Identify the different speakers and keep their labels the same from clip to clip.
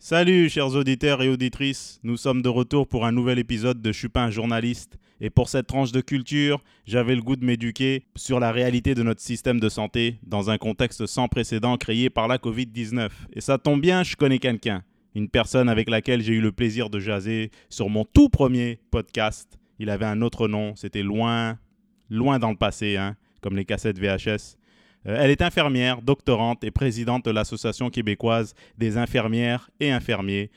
Speaker 1: Salut chers auditeurs et auditrices, nous sommes de retour pour un nouvel épisode de un journaliste. Et pour cette tranche de culture, j'avais le goût de m'éduquer sur la réalité de notre système de santé dans un contexte sans précédent créé par la Covid-19. Et ça tombe bien, je connais quelqu'un, une personne avec laquelle j'ai eu le plaisir de jaser sur mon tout premier podcast. Il avait un autre nom, c'était loin, loin dans le passé, hein, comme les cassettes VHS. Euh, elle est infirmière, doctorante et présidente de l'Association québécoise des infirmières et infirmiers.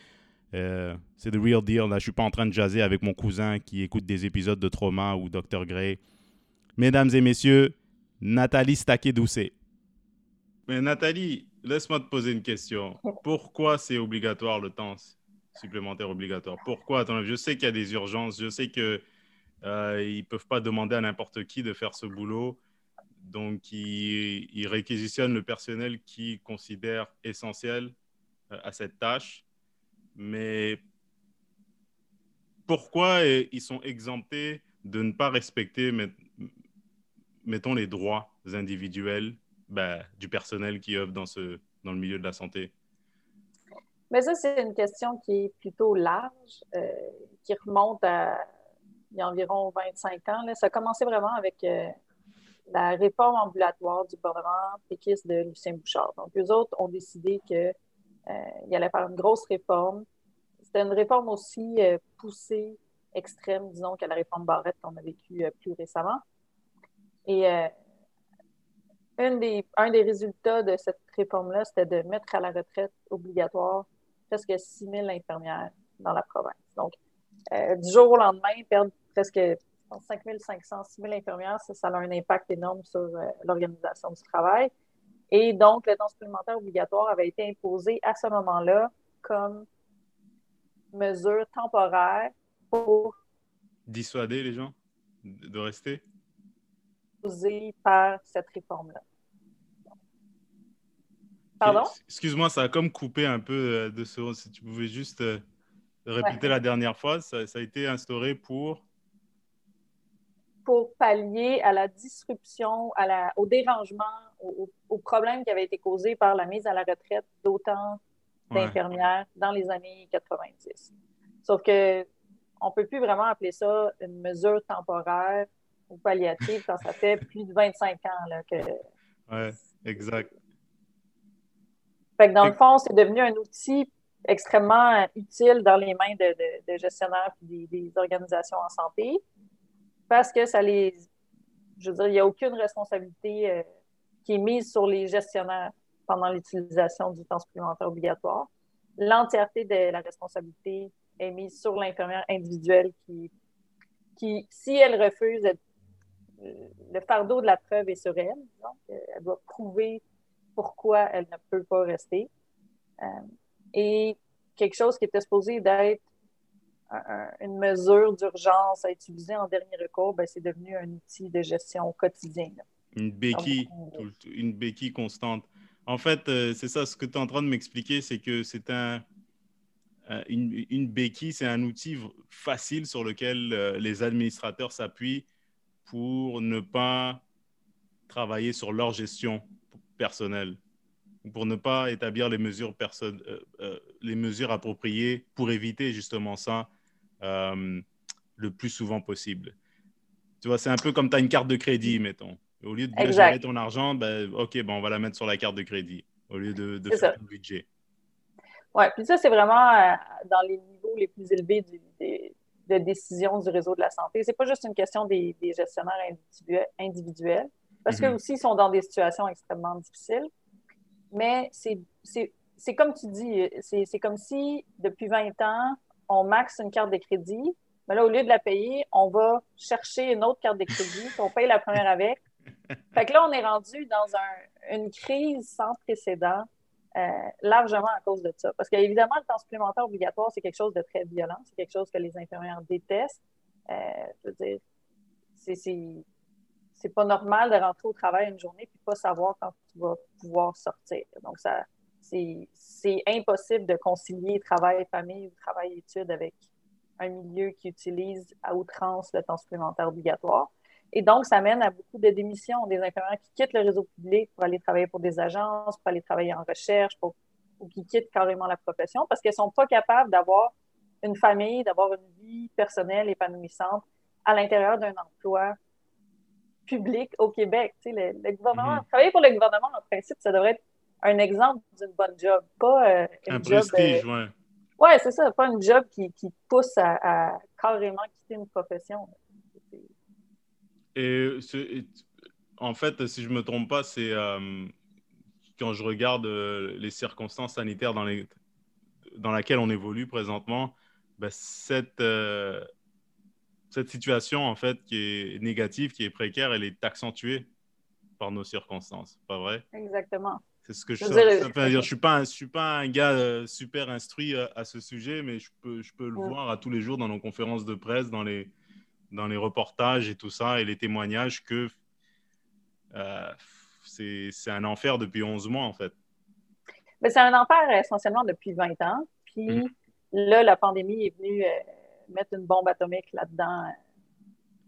Speaker 1: Euh, c'est the real deal. Là, je suis pas en train de jaser avec mon cousin qui écoute des épisodes de Trauma ou Dr. Gray. Mesdames et messieurs, Nathalie Staquet-Doucet. Mais Nathalie, laisse-moi te poser une question. Pourquoi c'est obligatoire le temps supplémentaire obligatoire? Pourquoi Je sais qu'il y a des urgences. Je sais qu'ils euh, ne peuvent pas demander à n'importe qui de faire ce boulot. Donc, ils, réquisitionnent le personnel qu'ils considèrent essentiel euh, à cette tâche. Mais pourquoi ils sont exemptés de ne pas respecter, mettons, les droits individuels ben, du personnel qui œuvre dans, ce, dans le milieu de la santé?
Speaker 2: Mais ça, c'est une question qui est plutôt large, euh, qui remonte à il y a environ 25 ans. Là. Ça a commencé vraiment avec euh, la réforme ambulatoire du gouvernement péquiste de Lucien Bouchard. Donc, eux autres ont décidé qu'ils euh, allaient faire une grosse réforme. C'était une réforme aussi euh, poussée, extrême, disons, que la réforme Barrette qu'on a vécue euh, plus récemment. Et un des résultats de cette réforme-là, c'était de mettre à la retraite obligatoire presque 6 000 infirmières dans la province. Donc, du jour au lendemain, perdre presque 5 500, 6 000 infirmières, ça, a un impact énorme sur euh, l'organisation du travail. Et donc, le temps supplémentaire obligatoire avait été imposé à ce moment-là comme mesure temporaire pour
Speaker 1: dissuader les gens de rester?
Speaker 2: Par cette réforme-là. Pardon?
Speaker 1: Excuse-moi, ça a comme coupé un peu euh, de ce. Si tu pouvais juste euh, répéter la dernière fois, ça, ça, a été instauré pour
Speaker 2: pour pallier à la disruption, à la, au dérangement, au, au, problème qui avait été causé par la mise à la retraite d'autant d'infirmières dans les années 90. Sauf que on ne peut plus vraiment appeler ça une mesure temporaire ou palliative quand ça fait plus de 25 ans là, que.
Speaker 1: Oui, exact.
Speaker 2: Fait que dans le fond, c'est devenu un outil extrêmement utile dans les mains de, de, gestionnaires et des, des, organisations en santé parce que ça les. Je veux dire, il n'y a aucune responsabilité euh, qui est mise sur les gestionnaires pendant l'utilisation du temps supplémentaire obligatoire. L'entièreté de la responsabilité est mise sur l'infirmière individuelle qui, qui, si elle refuse, le fardeau de la preuve est sur elle. Donc, euh, elle doit prouver pourquoi elle ne peut pas rester. Euh, et quelque chose qui était supposé d'être une mesure d'urgence à utiliser en dernier recours, ben, c'est devenu un outil de gestion quotidien.
Speaker 1: Une béquille, une béquille constante. En fait, euh, c'est ça, ce que tu es en train de m'expliquer, c'est que c'est un, euh, une, une, béquille, c'est un outil facile sur lequel euh, les administrateurs s'appuient pour ne pas travailler sur leur gestion personnelle, pour ne pas établir les mesures, les mesures appropriées pour éviter justement ça, euh, le plus souvent possible. Tu vois, c'est un peu comme tu as une carte de crédit, mettons. Au lieu de gérer ton argent, ben, OK, ben, on va la mettre sur la carte de crédit au lieu de, de faire un budget.
Speaker 2: Oui, puis ça, c'est vraiment euh, dans les niveaux les plus élevés de décision du réseau de la santé. C'est pas juste une question des, gestionnaires individuels, parce que qu'eux mm-hmm. aussi sont dans des situations extrêmement difficiles. Mais c'est comme tu dis, c'est comme si depuis 20 ans, on maxe une carte de crédit, mais là, au lieu de la payer, on va chercher une autre carte de crédit, on paye la première avec. Fait que là, on est rendu dans une crise sans précédent, euh, largement à cause de ça. Parce qu'évidemment, le temps supplémentaire obligatoire, c'est quelque chose de très violent, c'est quelque chose que les infirmières détestent. Euh, je veux dire, c'est pas normal de rentrer au travail une journée et pas savoir quand tu vas pouvoir sortir. Donc, ça, c'est impossible de concilier travail-famille ou travail-études avec un milieu qui utilise à outrance le temps supplémentaire obligatoire. Et donc, ça mène à beaucoup de démissions des infirmières qui quittent le réseau public pour aller travailler pour des agences, pour aller travailler en recherche, pour, ou qui quittent carrément la profession parce qu'elles ne sont pas capables d'avoir une famille, d'avoir une vie personnelle épanouissante à l'intérieur d'un emploi public au Québec. Tu sais, le, gouvernement, mm-hmm. travailler pour le gouvernement, en principe, ça devrait être un exemple d'une bonne job, pas euh,
Speaker 1: un prestige, euh,
Speaker 2: ouais. c'est ça, pas un job qui, qui pousse à, carrément quitter une profession.
Speaker 1: Et, en fait, si je me trompe pas, c'est euh, quand je regarde les circonstances sanitaires dans, les, dans lesquelles on évolue présentement, ben, cette, cette situation, en fait, qui est négative, qui est précaire, elle est accentuée par nos circonstances, pas vrai?
Speaker 2: Exactement.
Speaker 1: C'est ce que je, je suis pas, un, je suis pas un gars euh, super instruit euh, à, ce sujet, mais je peux, je peux le voir à tous les jours dans nos conférences de presse, dans les, dans les reportages et tout ça, et les témoignages que euh, c'est un enfer depuis 11 mois, en fait.
Speaker 2: C'est un enfer essentiellement depuis 20 ans. Puis mm. là, la pandémie est venue mettre une bombe atomique là-dedans.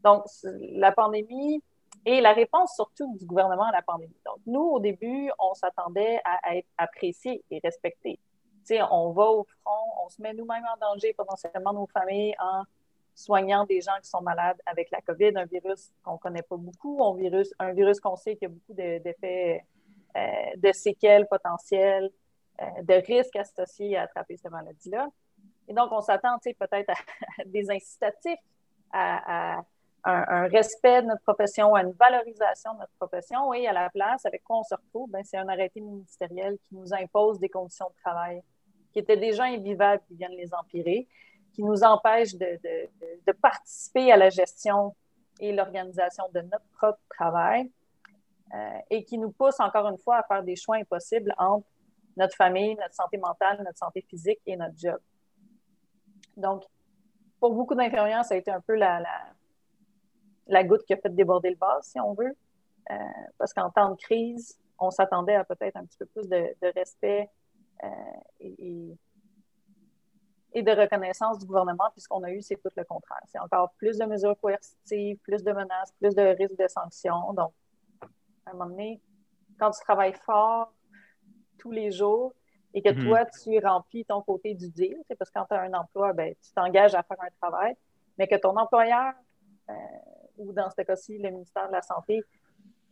Speaker 2: Donc, la pandémie et la réponse surtout du gouvernement à la pandémie. Donc, nous, au début, on s'attendait à, être appréciés et respectés. Tu sais, on va au front, on se met nous-mêmes en danger, potentiellement nos familles, en soignant des gens qui sont malades avec la COVID, un virus qu'on connaît pas beaucoup, un virus, un virus qu'on sait qu'il y a beaucoup d'effets, euh, de séquelles potentielles, euh, de risques associés à attraper cette maladie-là. Et donc, on s'attend peut-être à, des incitatifs, à, un, respect de notre profession, une valorisation de notre profession. Et à la place, avec quoi on se retrouve? Ben, c'est un arrêté ministériel qui nous impose des conditions de travail qui étaient déjà invivables, qui viennent les empirer, qui nous empêchent de, de participer à la gestion et l'organisation de notre propre travail euh, et qui nous pousse encore une fois à faire des choix impossibles entre notre famille, notre santé mentale, notre santé physique et notre job. Donc, pour beaucoup d'infirmières, ça a été un peu la, la, goutte qui a fait déborder le vase, si on veut. Euh, parce qu'en temps de crise, on s'attendait à peut-être un petit peu plus de, respect euh, et, de reconnaissance du gouvernement, puisqu'on a eu, c'est tout le contraire. C'est encore plus de mesures coercitives, plus de menaces, plus de risques de sanctions. Donc, à un moment donné, quand tu travailles fort tous les jours, et que mhm. toi, tu remplis ton côté du deal, parce que quand tu as un emploi, ben, tu t'engages à faire un travail, mais que ton employeur, euh, ou dans ce cas-ci, le ministère de la Santé,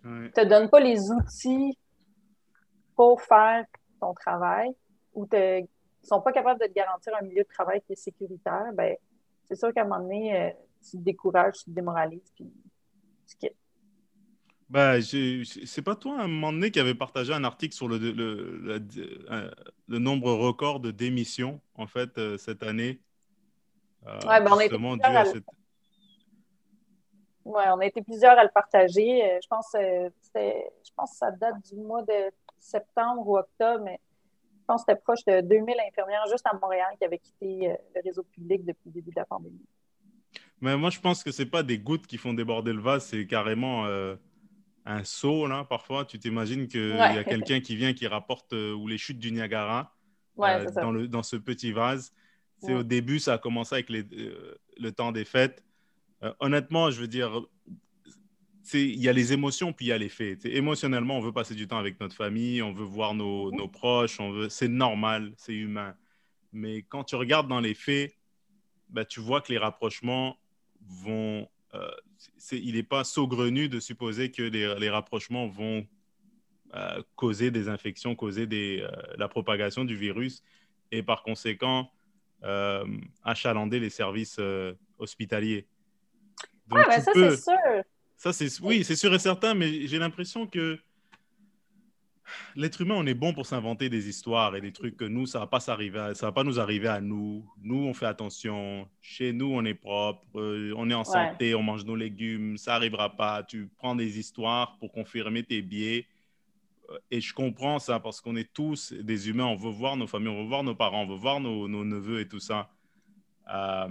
Speaker 2: ne te donne pas les outils pour faire ton travail ou ne sont pas capables de te garantir un milieu de travail qui est sécuritaire, ben, c'est sûr qu'à un moment donné, euh, tu te décourages, tu te démoralises, puis tu quittes.
Speaker 1: Bah, c'est pas toi, à un moment donné, qui avait partagé un article sur le, le, euh, le, nombre record de démissions, en fait, euh, cette année.
Speaker 2: Euh, ouais, ben, on a été ouais, on a été plusieurs à le partager. Je pense, je pense que ça date du mois de septembre ou octobre, mais je pense que c'était proche de 2000 infirmières juste à Montréal qui avaient quitté le réseau public depuis le début de la pandémie.
Speaker 1: Mais moi, je pense que c'est pas des gouttes qui font déborder le vase, c'est carrément un saut, là, parfois. Tu t'imagines qu'il y a quelqu'un qui vient qui rapporte euh, ou les chutes du Niagara euh, dans, le, dans ce petit vase. C'est Au début, ça a commencé avec les, euh, le temps des fêtes. Honnêtement, je veux dire, il y a les émotions, puis il y a les faits. émotionnellement, on veut passer du temps avec notre famille, on veut voir nos, nos proches, on veut... c'est normal, c'est humain. Mais quand tu regardes dans les faits, bah, tu vois que les rapprochements vont euh, il n'est pas saugrenu de supposer que les, rapprochements vont euh, causer des infections, causer des, euh, la propagation du virus et par conséquent achalander les services hospitaliers.
Speaker 2: Donc, ça, c'est sûr.
Speaker 1: Ça, c'est, oui, c'est sûr et certain, mais j'ai l'impression que l'être humain, on est bon pour s'inventer des histoires et des trucs que nous, ça va pas s'arriver, ça va pas nous arriver à nous. Nous, on fait attention. Chez nous, on est propre, euh, on est en santé, on mange nos légumes, ça arrivera pas. Tu prends des histoires pour confirmer tes biais. Euh, et je comprends ça parce qu'on est tous des humains. On veut voir nos familles, on veut voir nos parents, on veut voir nos, neveux et tout ça. Euh,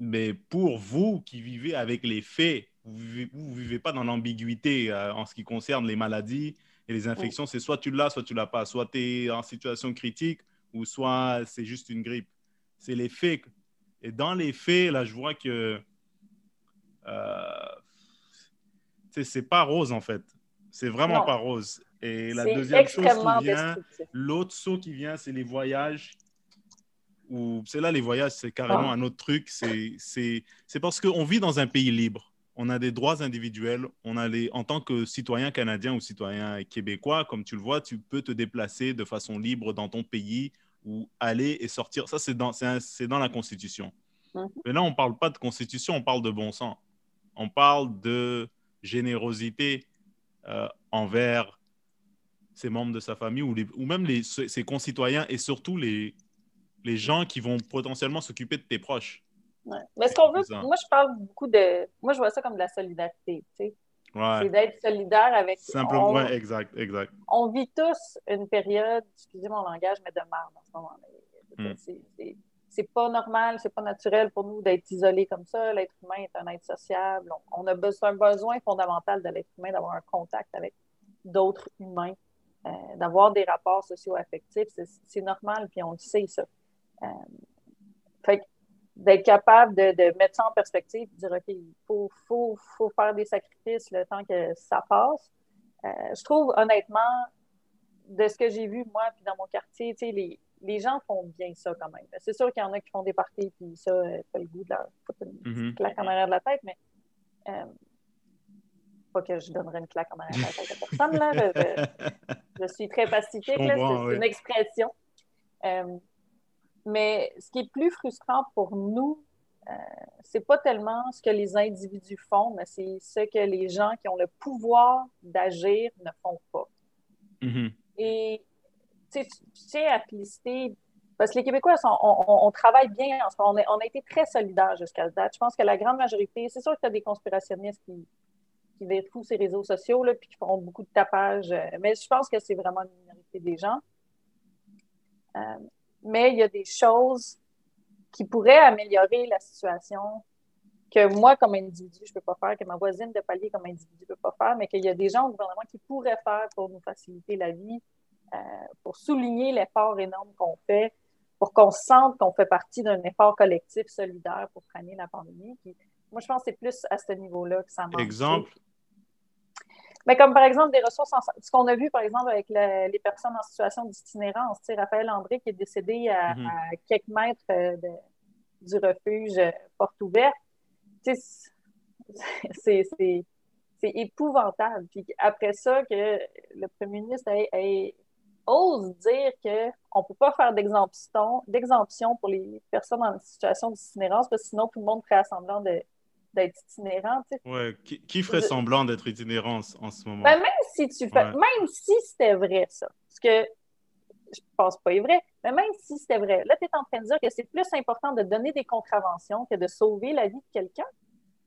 Speaker 1: mais pour vous qui vivez avec les faits, vous ne vivez, pas dans l'ambiguïté en ce qui concerne les maladies, et les infections, c'est soit tu l'as, soit tu l'as pas. Soit tu es en situation critique ou soit c'est juste une grippe. C'est les faits. Et dans les faits, là, je vois que euh, c'est pas rose en fait. C'est vraiment pas rose. Et la deuxième chose qui vient, l'autre saut qui vient, c'est les voyages. C'est là, les voyages, c'est carrément ah. un autre truc. C'est parce qu'on vit dans un pays libre. On a des droits individuels. On a les, en tant que citoyen canadien ou citoyen québécois, comme tu le vois, tu peux te déplacer de façon libre dans ton pays ou aller et sortir. Ça, c'est dans, dans la Constitution. Mhm. Mais là, on ne parle pas de Constitution, on parle de bon sens. On parle de générosité euh, envers ses membres de sa famille ou, les, ou même les, ses concitoyens et surtout les, les gens qui vont potentiellement s'occuper de tes proches.
Speaker 2: Mais ce qu'on veut, moi je parle beaucoup de. Moi je vois ça comme de la solidarité. Tu sais. C'est d'être solidaire avec.
Speaker 1: Simplement, on, exact, exact.
Speaker 2: On vit tous une période, excusez mon langage, mais de merde en ce moment-là. Hmm. C'est pas normal, c'est pas naturel pour nous d'être isolés comme ça. L'être humain est un être sociable. On, a besoin, un besoin fondamental de l'être humain d'avoir un contact avec d'autres humains, euh, d'avoir des rapports socio-affectifs. C'est normal, puis on le sait, ça. Euh, fait d'être capable de, mettre ça en perspective, de dire, OK, il faut, faut, faut, faire des sacrifices le temps que ça passe. Euh, je trouve, honnêtement, de ce que j'ai vu, moi, puis dans mon quartier, les, les gens font bien ça quand même. C'est sûr qu'il y en a qui font des parties, puis ça, euh, pas le goût de leur foutre une claque en arrière de la tête, mais euh, pas que je donnerais une claque en arrière de la tête à personne, là. Je, suis très pacifique, c'est une expression. Mais ce qui est plus frustrant pour nous, euh, c'est pas tellement ce que les individus font, mais c'est ce que les gens qui ont le pouvoir d'agir ne font pas.
Speaker 1: Mm-hmm.
Speaker 2: Et tu sais, à lister, parce que les Québécois, on, travaille bien On, on, a été très solidaires jusqu'à ce date. Je pense que la grande majorité, c'est sûr qu'il y a des conspirationnistes qui, qui ces réseaux sociaux, là, puis qui font beaucoup de tapage, euh, mais je pense que c'est vraiment une minorité des gens. Euh, mais il y a des choses qui pourraient améliorer la situation que moi, comme individu, je ne peux pas faire, que ma voisine de palier comme individu ne peut pas faire, mais qu'il y a des gens au gouvernement qui pourraient faire pour nous faciliter la vie, euh, pour souligner l'effort énorme qu'on fait, pour qu'on sente qu'on fait partie d'un effort collectif solidaire pour freiner la pandémie. moi, je pense que c'est plus à ce niveau-là que ça marche.
Speaker 1: Exemple,
Speaker 2: mais comme par exemple des ressources, en... ce qu'on a vu par exemple avec les personnes en situation d'itinérance, Raphaël André qui est décédé à, mhm. quelques mètres euh, du refuge euh, porte ouverte, c'est épouvantable. Puis après ça, que le premier ministre ose dire qu'on ne peut pas faire d'exemption pour les personnes en situation d'itinérance parce que sinon tout le monde ferait assemblant de d'être itinérant.
Speaker 1: Ouais, qui, ferait semblant d'être itinérant en, ce moment?
Speaker 2: Ben, même si tu fais, même si c'était vrai, ça, parce que je pense pas est vrai, mais même si c'était vrai, là, tu es en train de dire que c'est plus important de donner des contraventions que de sauver la vie de quelqu'un.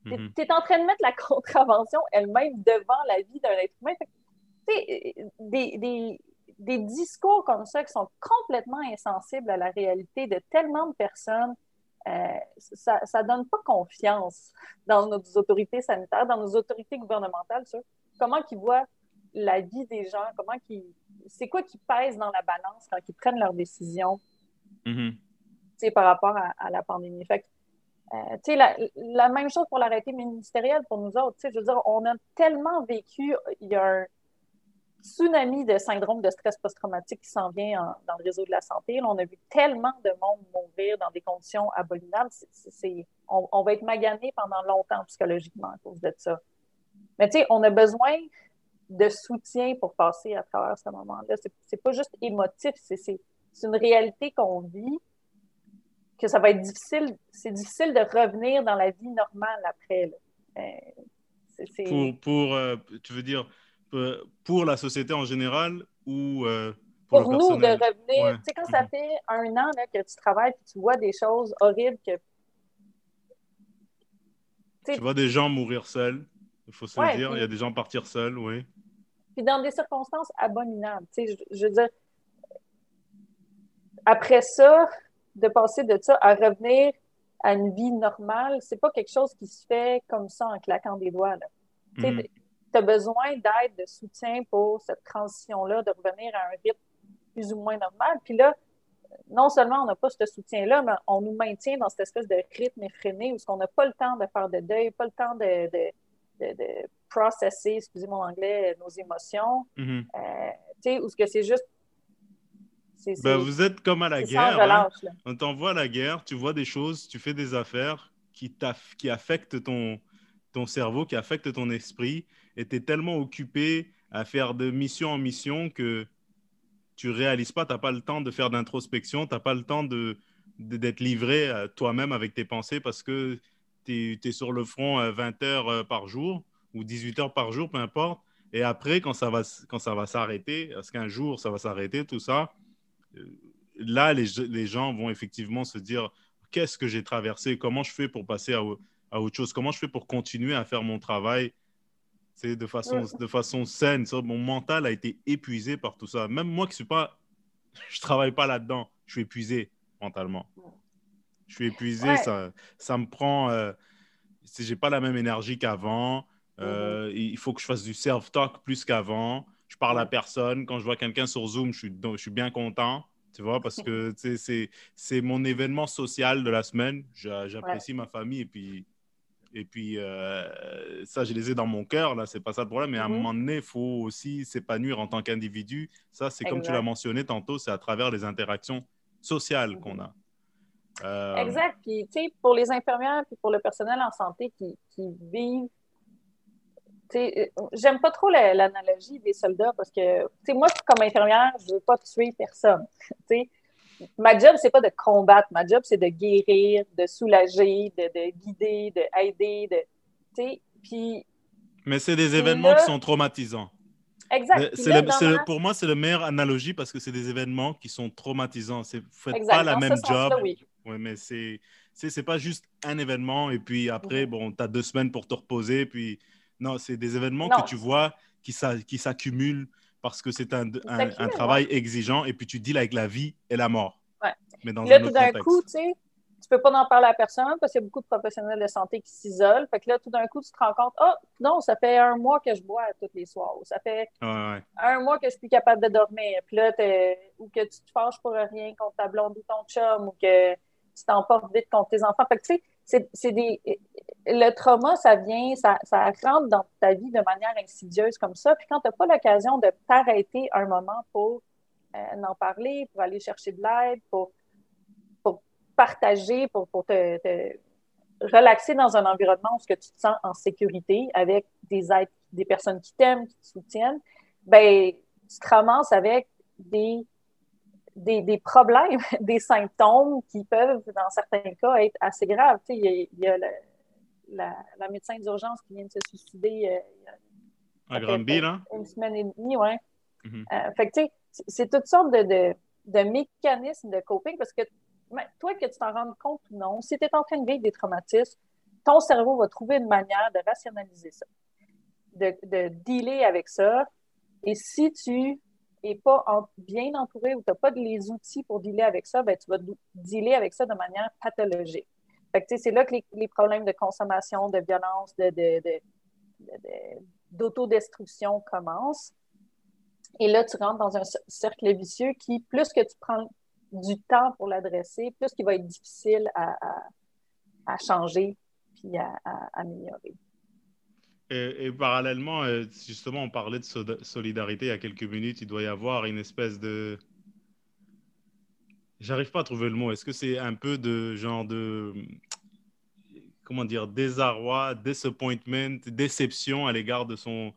Speaker 2: Tu es, mhm. en train de mettre la contravention elle-même devant la vie d'un être humain. Des, des, des discours comme ça qui sont complètement insensibles à la réalité de tellement de personnes euh, ça ne donne pas confiance dans nos autorités sanitaires, dans nos autorités gouvernementales sur comment ils voient la vie des gens, comment qui c'est quoi qui pèse dans la balance quand ils prennent leurs décisions
Speaker 1: mm-hmm.
Speaker 2: par rapport à, la pandémie. Fait euh, la, la, même chose pour l'arrêté ministériel pour nous autres. Je veux dire, on a tellement vécu, il y a un, tsunami de syndrome de stress post-traumatique qui s'en vient dans le réseau de la santé. on a vu tellement de monde mourir dans des conditions abominables. on, va être magané pendant longtemps psychologiquement à cause de ça. Mais tu sais, on a besoin de soutien pour passer à travers ce moment-là. C'est pas juste émotif, c'est une réalité qu'on vit, que ça va être difficile, c'est difficile de revenir dans la vie normale après.
Speaker 1: Euh, pour, euh, tu veux dire, pour la société en général ou euh,
Speaker 2: pour, nous, de revenir. Tu sais, quand ça mhm. fait un an là, que tu travailles et tu vois des choses horribles que.
Speaker 1: tu vois des gens mourir seuls, il faut se le dire. Il y a des gens partir seuls, oui.
Speaker 2: Puis dans des circonstances abominables. Tu sais, je, je veux dire, après ça, de passer de ça à revenir à une vie normale, c'est pas quelque chose qui se fait comme ça en claquant des doigts. Là. Mhm tu as besoin d'aide, de soutien pour cette transition-là, de revenir à un rythme plus ou moins normal. Puis là, non seulement on n'a pas ce soutien-là, mais on nous maintient dans cette espèce de rythme effréné où on n'a pas le temps de faire de deuil, pas le temps de, processer, excusez mon anglais, nos émotions.
Speaker 1: Mhm.
Speaker 2: Euh, tu sais, ou ce que c'est juste.
Speaker 1: Ben, vous êtes comme à la guerre. hein.
Speaker 2: relâche.
Speaker 1: On t'envoie à la guerre, tu vois des choses, tu fais des affaires qui, qui affectent ton, ton cerveau, qui affectent ton esprit, es tellement occupé à faire de mission en mission que tu réalises pas, tu n'as pas le temps de faire d'introspection, tu n'as pas le temps de, d'être livré toi-même avec tes pensées parce que tu es, sur le front euh, 20 heures euh, par jour ou 18 heures par jour, peu importe. Et après, quand ça va, quand ça va s'arrêter, est-ce qu'un jour ça va s'arrêter, tout ça, euh, là, les, les gens vont effectivement se dire qu'est-ce que j'ai traversé, comment je fais pour passer à, à autre chose, comment je fais pour continuer à faire mon travail c'est de façon, de façon saine. Ça, Mon mental a été épuisé par tout ça. Même moi qui suis pas, je travaille pas là-dedans, je suis épuisé mentalement. Je suis épuisé,
Speaker 2: Ouais.
Speaker 1: ça, ça me prend. Euh, si j'ai pas la même énergie qu'avant, euh, il faut que je fasse du self-talk plus qu'avant. Je parle à personne. Quand je vois quelqu'un sur Zoom, je suis, je suis bien content. Tu vois, parce que c'est, c'est mon événement social de la semaine. J'a- J'apprécie ma famille et puis, et puis euh, ça, je les ai dans mon cœur. Là, c'est pas ça le problème. Mais à un
Speaker 2: Mhm.
Speaker 1: moment donné, il faut aussi s'épanouir en tant qu'individu. Ça, c'est comme tu l'as mentionné tantôt, c'est à travers les interactions sociales qu'on a. Euh,
Speaker 2: Exact. Puis, tu sais, pour les infirmières puis pour le personnel en santé qui, qui vivent. tu sais, euh, J'aime pas trop la- l'analogie des soldats parce que, tu sais, moi, comme infirmière, je veux pas tuer personne. Tu sais, ma job, c'est pas de combattre. Ma job, c'est de guérir, de soulager, de, de guider, de aider, de, tu puis,
Speaker 1: Mais c'est des événements
Speaker 2: là-
Speaker 1: qui sont traumatisants.
Speaker 2: exact.
Speaker 1: Le- le-
Speaker 2: ma-
Speaker 1: pour moi, c'est la meilleure analogie parce que c'est des événements qui sont traumatisants. Vous faites
Speaker 2: Exact.
Speaker 1: pas la
Speaker 2: Dans
Speaker 1: même job.
Speaker 2: oui.
Speaker 1: Ouais, mais c'est c'est pas juste un événement et puis après, bon, tu as deux semaines pour te reposer. Puis non, c'est des événements
Speaker 2: Non.
Speaker 1: que tu vois qui s'accumulent parce que c'est un, un, un
Speaker 2: s'accumulent,
Speaker 1: travail exigeant et puis tu deals avec la vie et la mort.
Speaker 2: Ouais.
Speaker 1: Mais dans
Speaker 2: là,
Speaker 1: un
Speaker 2: tout d'un coup, tu sais, tu peux pas en parler à personne parce qu'il y a beaucoup de professionnels de santé qui s'isolent. Fait que là, tout d'un coup, tu te rends compte, oh, non, ça fait un mois que je bois tous les soirs. Ou ça fait
Speaker 1: Ouais, ouais.
Speaker 2: un mois que je suis plus capable de dormir. Puis là, ou que tu te fâches pour rien contre ta blonde ou ton chum, ou que tu t'emportes vite contre tes enfants. Fait que, tu sais, c'est des... Le trauma, ça vient, ça, ça rentre dans ta vie de manière insidieuse comme ça. Puis quand tu n'as pas l'occasion de t'arrêter un moment pour euh, en parler, pour aller chercher de l'aide, pour, pour partager, pour, pour te, relaxer dans un environnement où tu te sens en sécurité avec des êtres, des personnes qui t'aiment, qui te soutiennent, ben tu te ramasses avec des, des, des problèmes, des symptômes qui peuvent, dans certains cas, être assez graves. Tu sais, il y a, y a le- la, la médecin d'urgence qui vient de se suicider euh, il y a
Speaker 1: À Granby, là.
Speaker 2: une semaine et demie, ouais.
Speaker 1: Mhm.
Speaker 2: Euh, fait que, tu sais, c'est- toutes sortes de, de, de mécanismes de coping parce que mais toi, que tu t'en rendes compte ou non, si tu es en train de vivre des traumatismes, ton cerveau va trouver une manière de rationaliser ça, de, de dealer avec ça. Et si tu n'es pas en- bien entouré ou tu n'as pas les outils pour dealer avec ça, ben, tu vas dealer avec ça de manière pathologique. C'est là que les, problèmes de consommation, de violence, de, de, de- de- de- d'autodestruction commencent. Et là, tu rentres dans un cer- cercle vicieux qui, plus que tu prends du temps pour l'adresser, plus qu'il va être difficile à, changer puis à, améliorer.
Speaker 1: Et, parallèlement, euh, justement, on parlait de so- solidarité il y a quelques minutes. Il doit y avoir une espèce de. J'arrive pas à trouver le mot. Est-ce que c'est un peu de genre de. Comment dire Désarroi, disappointment, déception à l'égard de son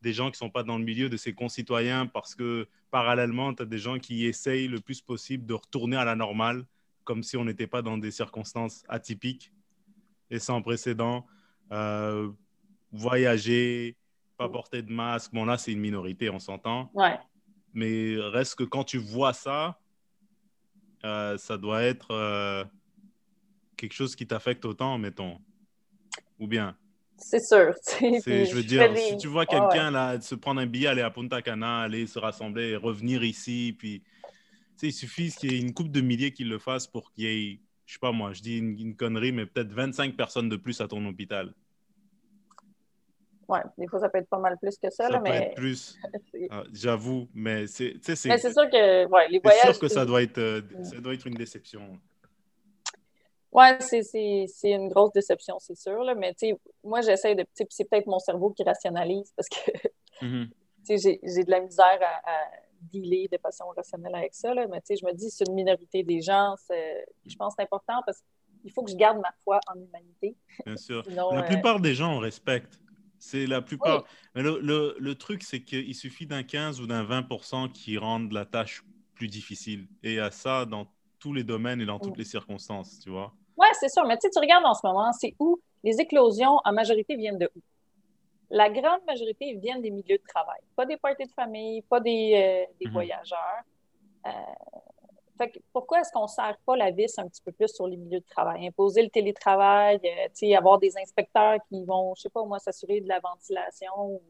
Speaker 1: des gens qui sont pas dans le milieu, de ses concitoyens, parce que parallèlement, tu as des gens qui essayent le plus possible de retourner à la normale, comme si on n'était pas dans des circonstances atypiques et sans précédent. Euh, voyager, pas porter de masque. Bon, là, c'est une minorité, on s'entend.
Speaker 2: Ouais.
Speaker 1: Mais reste que quand tu vois ça, euh, ça doit être euh, quelque chose qui t'affecte autant, mettons. Ou bien,
Speaker 2: C'est sûr.
Speaker 1: je veux dire, si tu vois
Speaker 2: ouais.
Speaker 1: quelqu'un là se prendre un billet, aller à Punta Cana, aller se rassembler, revenir ici, puis tu sais, il suffit qu'il y ait une couple de milliers qui le fassent pour qu'il y ait, je sais pas moi, je dis une, une connerie, mais peut-être 25 personnes de plus à ton hôpital.
Speaker 2: Ouais, des fois, ça peut être pas mal plus que ça,
Speaker 1: Ça
Speaker 2: là,
Speaker 1: peut
Speaker 2: mais
Speaker 1: être plus,
Speaker 2: c'est
Speaker 1: ah, j'avoue, mais c'est, c'est,
Speaker 2: mais c'est sûr que ouais, les
Speaker 1: c'est
Speaker 2: voyages.
Speaker 1: sûr que ça
Speaker 2: c'est-
Speaker 1: doit être, euh,
Speaker 2: Mm.
Speaker 1: ça doit être une déception.
Speaker 2: Oui, c'est une grosse déception, c'est sûr. Là, mais moi, j'essaie de. C'est peut-être mon cerveau qui rationalise parce que mm-hmm. j'ai de la misère à, dealer de façon rationnelle avec ça. Là, mais je me dis, c'est une minorité des gens. Je pense que c'est important parce qu'il faut que je garde ma foi en l'humanité.
Speaker 1: Bien sûr. la euh, plupart des gens, on respecte. C'est la plupart. Mais le, le, le truc, c'est qu'il suffit d'un 15 ou d'un 20% qui rendent la tâche plus difficile. Et à ça dans tous les domaines et dans toutes les circonstances, tu vois.
Speaker 2: Oui, c'est sûr. Mais tu tu regardes en ce moment, c'est où les éclosions en majorité viennent de où? La grande majorité viennent des milieux de travail. Pas des parties de famille, pas des, euh, des mhm. voyageurs. Euh, fait que pourquoi est-ce qu'on ne serre pas la vis un petit peu plus sur les milieux de travail? Imposer le télétravail, euh, avoir des inspecteurs qui vont, je sais pas moi, s'assurer de la ventilation, ou,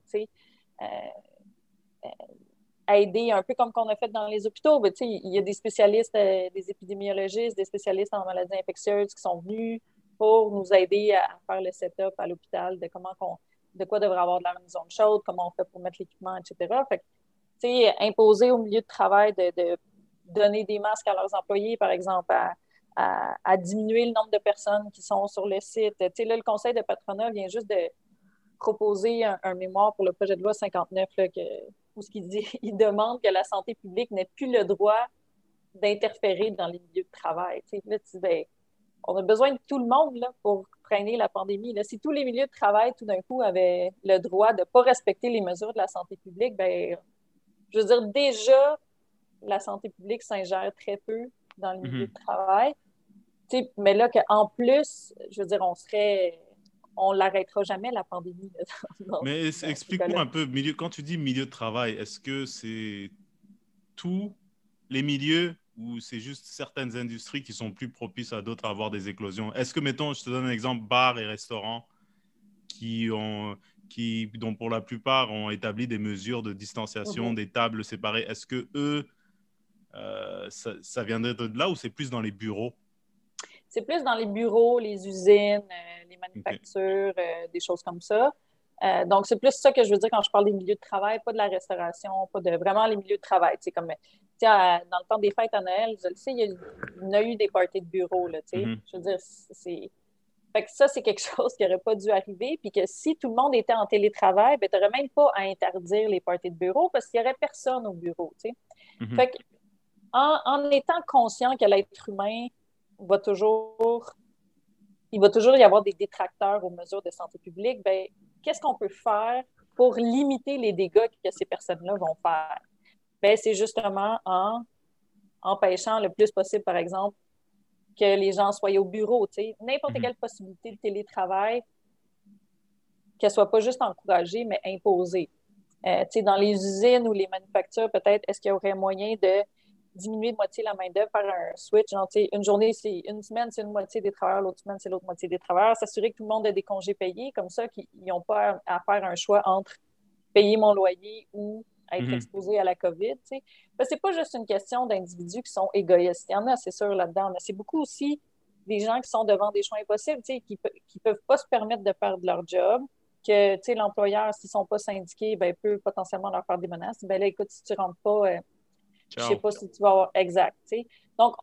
Speaker 2: aider un peu comme qu'on a fait dans les hôpitaux. Ben, il y a des spécialistes, euh, des épidémiologistes, des spécialistes en maladies infectieuses qui sont venus pour nous aider à faire le setup à l'hôpital de comment qu'on, de quoi devrait avoir de la maison chaude, comment on fait pour mettre l'équipement, etc. Fait imposer au milieu de travail de, donner des masques à leurs employés, par exemple, à, diminuer le nombre de personnes qui sont sur le site. là, le conseil de patronat vient juste de proposer un, mémoire pour le projet de loi 59 là, que, où ce qu'il dit, il demande que la santé publique n'ait plus le droit d'interférer dans les milieux de travail. Ben, on a besoin de tout le monde là, pour freiner la pandémie. Là. Si tous les milieux de travail, tout d'un coup, avaient le droit de ne pas respecter les mesures de la santé publique, ben, je veux dire, déjà, la santé publique s'ingère très peu dans les milieux mhm. de travail. mais là, qu'en plus, je veux dire, on serait on l'arrêtera jamais, la pandémie.
Speaker 1: Mais explique-moi un peu, milieu, quand tu dis milieu de travail, est-ce que c'est tous les milieux ou c'est juste certaines industries qui sont plus propices à d'autres à avoir des éclosions? Est-ce que, mettons, je te donne un exemple, bars et restaurants qui ont, qui, dont pour la plupart ont établi des mesures de distanciation, mhm. des tables séparées, est-ce que eux, euh, ça, ça viendrait de là ou c'est plus dans les bureaux?
Speaker 2: C'est plus dans les bureaux, les usines, euh, les manufactures, euh, des choses comme ça. Donc, c'est plus ça que je veux dire quand je parle des milieux de travail, pas de la restauration, pas de vraiment les milieux de travail. C'est comme, dans le temps des fêtes à Noël, je le sais, il y, a, eu des parties de bureau, là, mm-hmm. Je veux dire, c'est... Fait que ça, c'est quelque chose qui n'aurait pas dû arriver, puis que si tout le monde était en télétravail, ben, tu n'aurais même pas à interdire les parties de bureau parce qu'il n'y aurait personne au bureau. Fait que, en, en, étant conscient que l'être humain va toujours, il va toujours y avoir des détracteurs aux mesures de santé publique. Ben, qu'est-ce qu'on peut faire pour limiter les dégâts que ces personnes-là vont faire? Ben, c'est justement en empêchant le plus possible, par exemple, que les gens soient au bureau. N'importe mhm. quelle possibilité de télétravail, qu'elle ne soit pas juste encouragée, mais imposée. Euh, dans les usines ou les manufactures, peut-être, est-ce qu'il y aurait moyen de diminuer de moitié la main-d'œuvre, faire un switch. une journée, c'est une semaine, c'est une moitié des travailleurs, l'autre semaine, c'est l'autre moitié des travailleurs. S'assurer que tout le monde a des congés payés, comme ça, qu'ils n'ont pas à faire un choix entre payer mon loyer ou être mhm. exposé à la COVID. Ce n'est pas juste une question d'individus qui sont égoïstes. Il y en a, c'est sûr, là-dedans, mais c'est beaucoup aussi des gens qui sont devant des choix impossibles, qui ne peuvent pas se permettre de perdre leur job, que l'employeur, s'ils ne sont pas syndiqués, ben, peut potentiellement leur faire des menaces. Ben là, écoute, si tu ne rentres pas, euh, je ne sais pas si tu vas avoir exact. Donc,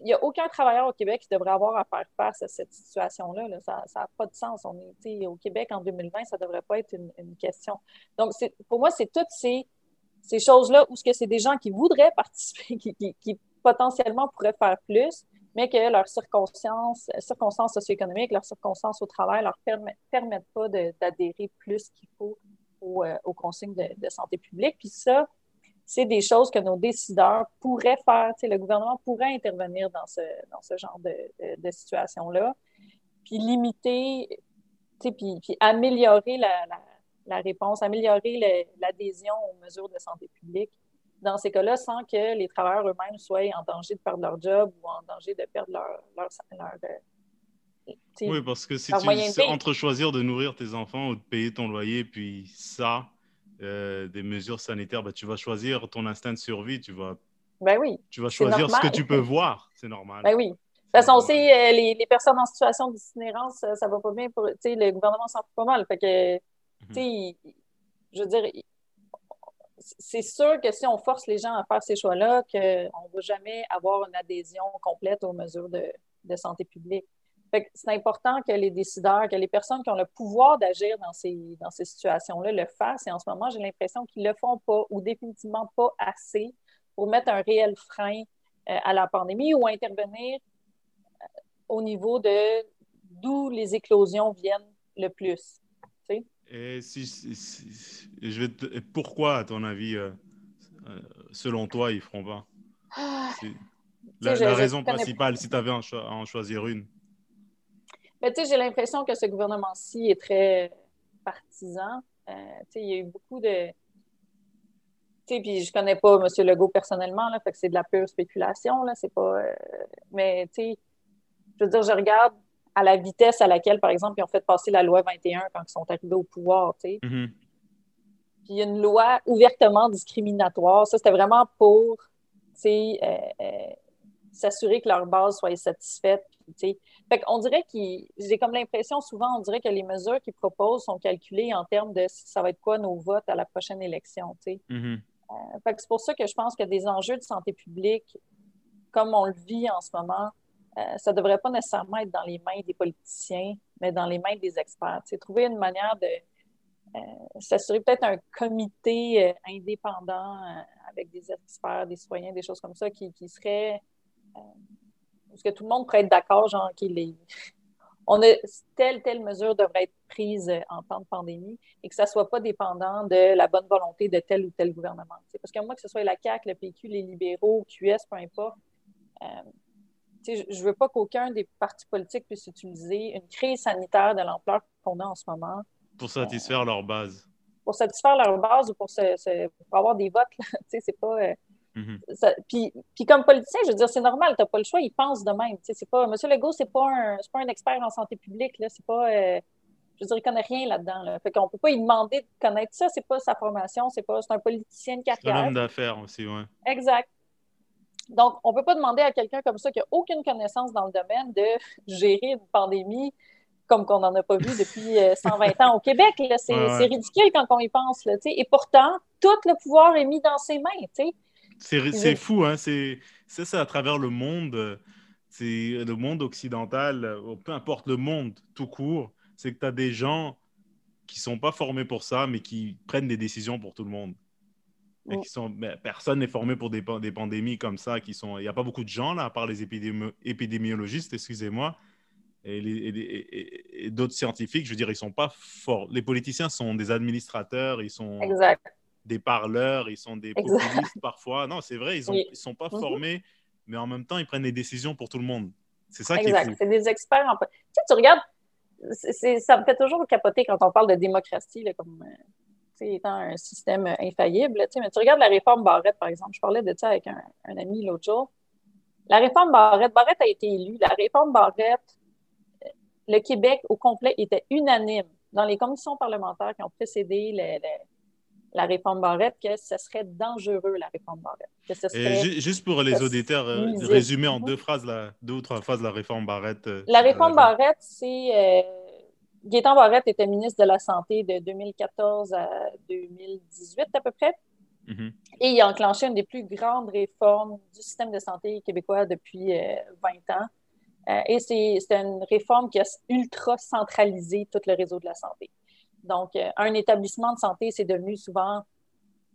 Speaker 2: il n'y a aucun travailleur au Québec qui devrait avoir à faire face à cette situation-là. Ça n'a pas de sens. On est au Québec en 2020, ça ne devrait pas être une, question. Donc, pour moi, c'est toutes ces, ces choses-là où c'est des gens qui voudraient participer, qui, potentiellement pourraient faire plus, mais que leurs circonstances, circonstances socio-économiques, leurs circonstances au travail ne leur permettent, permettent pas d'adhérer plus qu'il faut euh, aux, consignes de, de, santé publique. Puis ça, c'est des choses que nos décideurs pourraient faire. le gouvernement pourrait intervenir dans ce, dans ce genre de, de, situation-là, puis limiter, puis, puis améliorer la, la, réponse, améliorer l'adhésion aux mesures de santé publique dans ces cas-là sans que les travailleurs eux-mêmes soient en danger de perdre leur job ou en danger de perdre leur, leur,
Speaker 1: euh, oui, parce que si tu entre choisir de nourrir tes enfants ou de payer ton loyer, puis ça, euh, des mesures sanitaires, ben, tu vas choisir ton instinct de survie, tu vas,
Speaker 2: ben oui,
Speaker 1: tu vas choisir ce que tu peux voir, c'est normal.
Speaker 2: Ben oui. De toute façon, on sait, euh, les, les, personnes en situation d'itinérance, ça, ça va pas bien pour, le gouvernement s'en fout pas mal. Fait que, mhm. je veux dire, c'est sûr que si on force les gens à faire ces choix-là, qu'on ne va jamais avoir une adhésion complète aux mesures de, de santé publique. C'est important que les décideurs, que les personnes qui ont le pouvoir d'agir dans ces, dans ces situations-là le fassent. Et en ce moment, j'ai l'impression qu'ils ne le font pas ou définitivement pas assez pour mettre un réel frein euh, à la pandémie ou intervenir euh, au niveau de d'où les éclosions viennent le plus.
Speaker 1: Et si, je vais pourquoi, à ton avis, euh, selon toi, ils ne feront pas? Ah, la, raison principale, si tu avais à en choisir une.
Speaker 2: Mais tu sais, j'ai l'impression que ce gouvernement-ci est très partisan. Euh, tu sais, il y a eu beaucoup de. Tu sais, puis je connais pas M. Legault personnellement, là, fait que c'est de la pure spéculation, là, c'est pas. Euh, mais tu sais, je veux dire, je regarde à la vitesse à laquelle, par exemple, ils ont fait passer la loi 21 quand ils sont arrivés au pouvoir, tu sais. Mm-hmm. Puis il y a une loi ouvertement discriminatoire. Ça, c'était vraiment pour, tu sais, euh, s'assurer que leur base soit satisfaite. Fait on dirait qu'ils, j'ai comme l'impression souvent, on dirait que les mesures qu'ils proposent sont calculées en termes de ça va être quoi nos votes à la prochaine élection. Mm-hmm. Euh, c'est pour ça que je pense que des enjeux de santé publique, comme on le vit en ce moment, euh, ça ne devrait pas nécessairement être dans les mains des politiciens, mais dans les mains des experts. Trouver une manière de euh, s'assurer peut-être un comité indépendant avec des experts, des citoyens, des choses comme ça qui, qui serait est-ce que tout le monde pourrait être d'accord, genre, qu'il est. On a telle, telle mesure devrait être prise en temps de pandémie et que ça ne soit pas dépendant de la bonne volonté de tel ou tel gouvernement. Parce que moi, que ce soit la CAQ, le PQ, les libéraux, QS, peu importe, euh, je ne veux pas qu'aucun des partis politiques puisse utiliser une crise sanitaire de l'ampleur qu'on a en ce moment.
Speaker 1: Pour satisfaire leur base.
Speaker 2: Pour satisfaire leur base ou pour, avoir des votes. c'est pas. Euh, Mhm. puis, comme politicien, je veux dire, c'est normal, tu n'as pas le choix, il pense de même. C'est pas, M. Legault, ce n'est pas, un, pas un expert en santé publique. Là, c'est pas, euh, je veux dire, il ne connaît rien là-dedans. Là. Fait qu'on ne peut pas lui demander de connaître ça. C'est pas sa formation, c'est pas c'est un politicien de carrière.
Speaker 1: C'est un homme d'affaires aussi, oui.
Speaker 2: Exact. Donc, on ne peut pas demander à quelqu'un comme ça qui n'a aucune connaissance dans le domaine de gérer une pandémie comme qu'on n'en a pas vu depuis 120 euh, ans au Québec. C'est ridicule quand on y pense. Là, et pourtant, tout le pouvoir est mis dans ses mains.
Speaker 1: C'est fou, hein? C'est ça à travers le monde. C'est le monde occidental, euh, peu importe le monde tout court, c'est que tu as des gens qui sont pas formés pour ça, mais qui prennent des décisions pour tout le monde. Et qui sont, ben, personne n'est formé pour des, des, pandémies comme ça. Qui sont, il n'y a pas beaucoup de gens là, à part les épidémiologistes, excusez-moi, et, et d'autres scientifiques. Je veux dire, ils sont pas forts. Les politiciens sont des administrateurs, ils sont.
Speaker 2: Exact
Speaker 1: des parleurs, ils sont des populistes parfois. Non, c'est vrai, ils ne sont pas mhm. formés, mais en même temps, ils prennent des décisions pour tout le monde. C'est ça qui est fou.
Speaker 2: C'est des experts en... Tu sais, tu regardes, ça me fait toujours capoter quand on parle de démocratie, là, comme étant un système infaillible. Mais tu regardes la réforme Barrette, par exemple. Je parlais de ça avec un, ami l'autre jour. La réforme Barrette, Barrette a été élue. La réforme Barrette, le Québec au complet était unanime dans les commissions parlementaires qui ont précédé les la réforme Barrette, que ce serait dangereux, la réforme Barrette.
Speaker 1: juste pour les auditeurs, euh, résumer en deux phrases, la, deux ou trois phrases la réforme Barrette. Euh,
Speaker 2: la réforme Barrette, c'est. Euh, Gaétan Barrette était ministre de la Santé de 2014 à 2018 à peu près. Mm-hmm. Et il a enclenché une des plus grandes réformes du système de santé québécois depuis 20 ans. et c'est une réforme qui a ultra centralisé tout le réseau de la santé. Donc, euh, un établissement de santé, c'est devenu souvent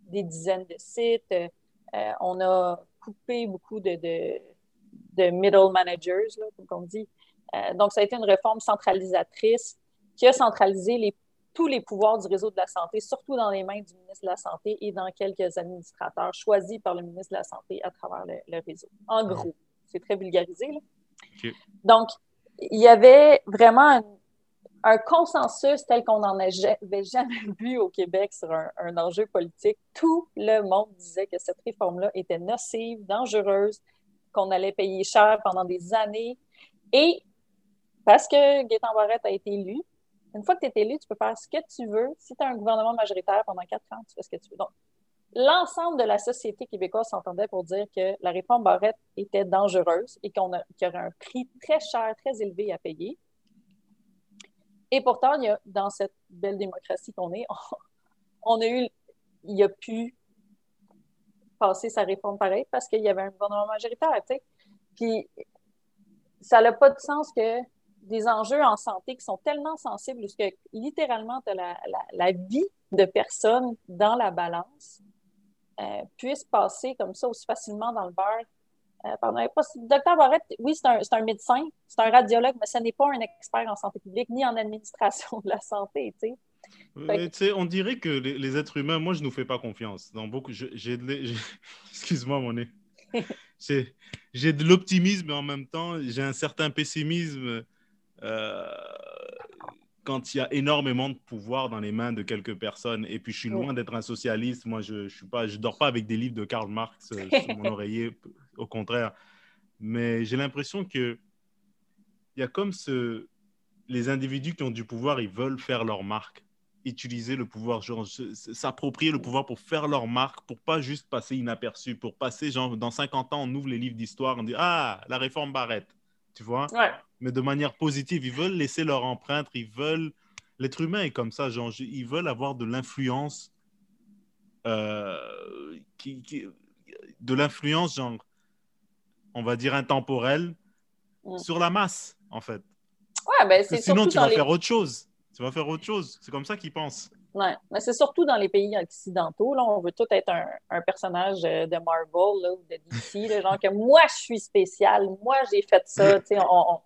Speaker 2: des dizaines de sites. Euh, on a coupé beaucoup de, de, middle managers, comme on dit. Euh, donc, ça a été une réforme centralisatrice qui a centralisé les, tous les pouvoirs du réseau de la santé, surtout dans les mains du ministre de la Santé et dans quelques administrateurs choisis par le ministre de la Santé à travers le, réseau. En gros, c'est très vulgarisé. Donc, il y avait vraiment une un consensus tel qu'on n'en avait jamais vu au Québec sur un, enjeu politique. Tout le monde disait que cette réforme-là était nocive, dangereuse, qu'on allait payer cher pendant des années. Et parce que Gaétan Barrette a été élu, une fois que tu es élu, tu peux faire ce que tu veux. Si tu as un gouvernement majoritaire pendant quatre ans, tu fais ce que tu veux. Donc, l'ensemble de la société québécoise s'entendait pour dire que la réforme Barrette était dangereuse et qu'on qu'il y aurait un prix très cher, très élevé à payer. Et pourtant, il y a, dans cette belle démocratie qu'on est, on, a eu, il a pu passer sa réforme pareil parce qu'il y avait un gouvernement majoritaire. Puis, ça n'a pas de sens que des enjeux en santé qui sont tellement sensibles, parce que littéralement, as la, la, vie de personnes dans la balance, euh, puisse passer comme ça aussi facilement dans le beurre. Euh, pardon, docteur Barrette, oui, c'est un, un, médecin, c'est un radiologue, mais ce n'est pas un expert en santé publique ni en administration de la santé. Tu
Speaker 1: sais. on dirait que les, êtres humains, moi, je ne nous fais pas confiance. Dans beaucoup, j'ai, excuse-moi, mon nez. j'ai de l'optimisme, mais en même temps, j'ai un certain pessimisme euh, quand il y a énormément de pouvoir dans les mains de quelques personnes. Et puis, je suis loin d'être un socialiste. Moi, je ne je je dors pas avec des livres de Karl Marx euh, sur mon oreiller, au contraire. Mais j'ai l'impression que il y a comme ce... les individus qui ont du pouvoir, ils veulent faire leur marque utiliser le pouvoir, s'approprier le pouvoir pour faire leur marque, pour pas juste passer inaperçu, pour passer, genre, dans 50 ans, on ouvre les livres d'histoire, on dit Ah, la réforme Barrette, tu vois? Mais de manière positive, ils veulent laisser leur empreinte, ils veulent. L'être humain est comme ça, genre, ils veulent avoir de l'influence, euh, qui, de l'influence, genre, on va dire intemporelle, mm. sur la masse, en fait.
Speaker 2: Ouais, ben c'est
Speaker 1: Sinon, tu vas faire autre chose tu vas faire autre chose. C'est comme ça qu'ils pensent.
Speaker 2: Mais c'est surtout dans les pays occidentaux. Là, on veut tout être un, personnage euh, de Marvel là, ou de DC. genre que moi, je suis spécial. Moi, j'ai fait ça. On, on,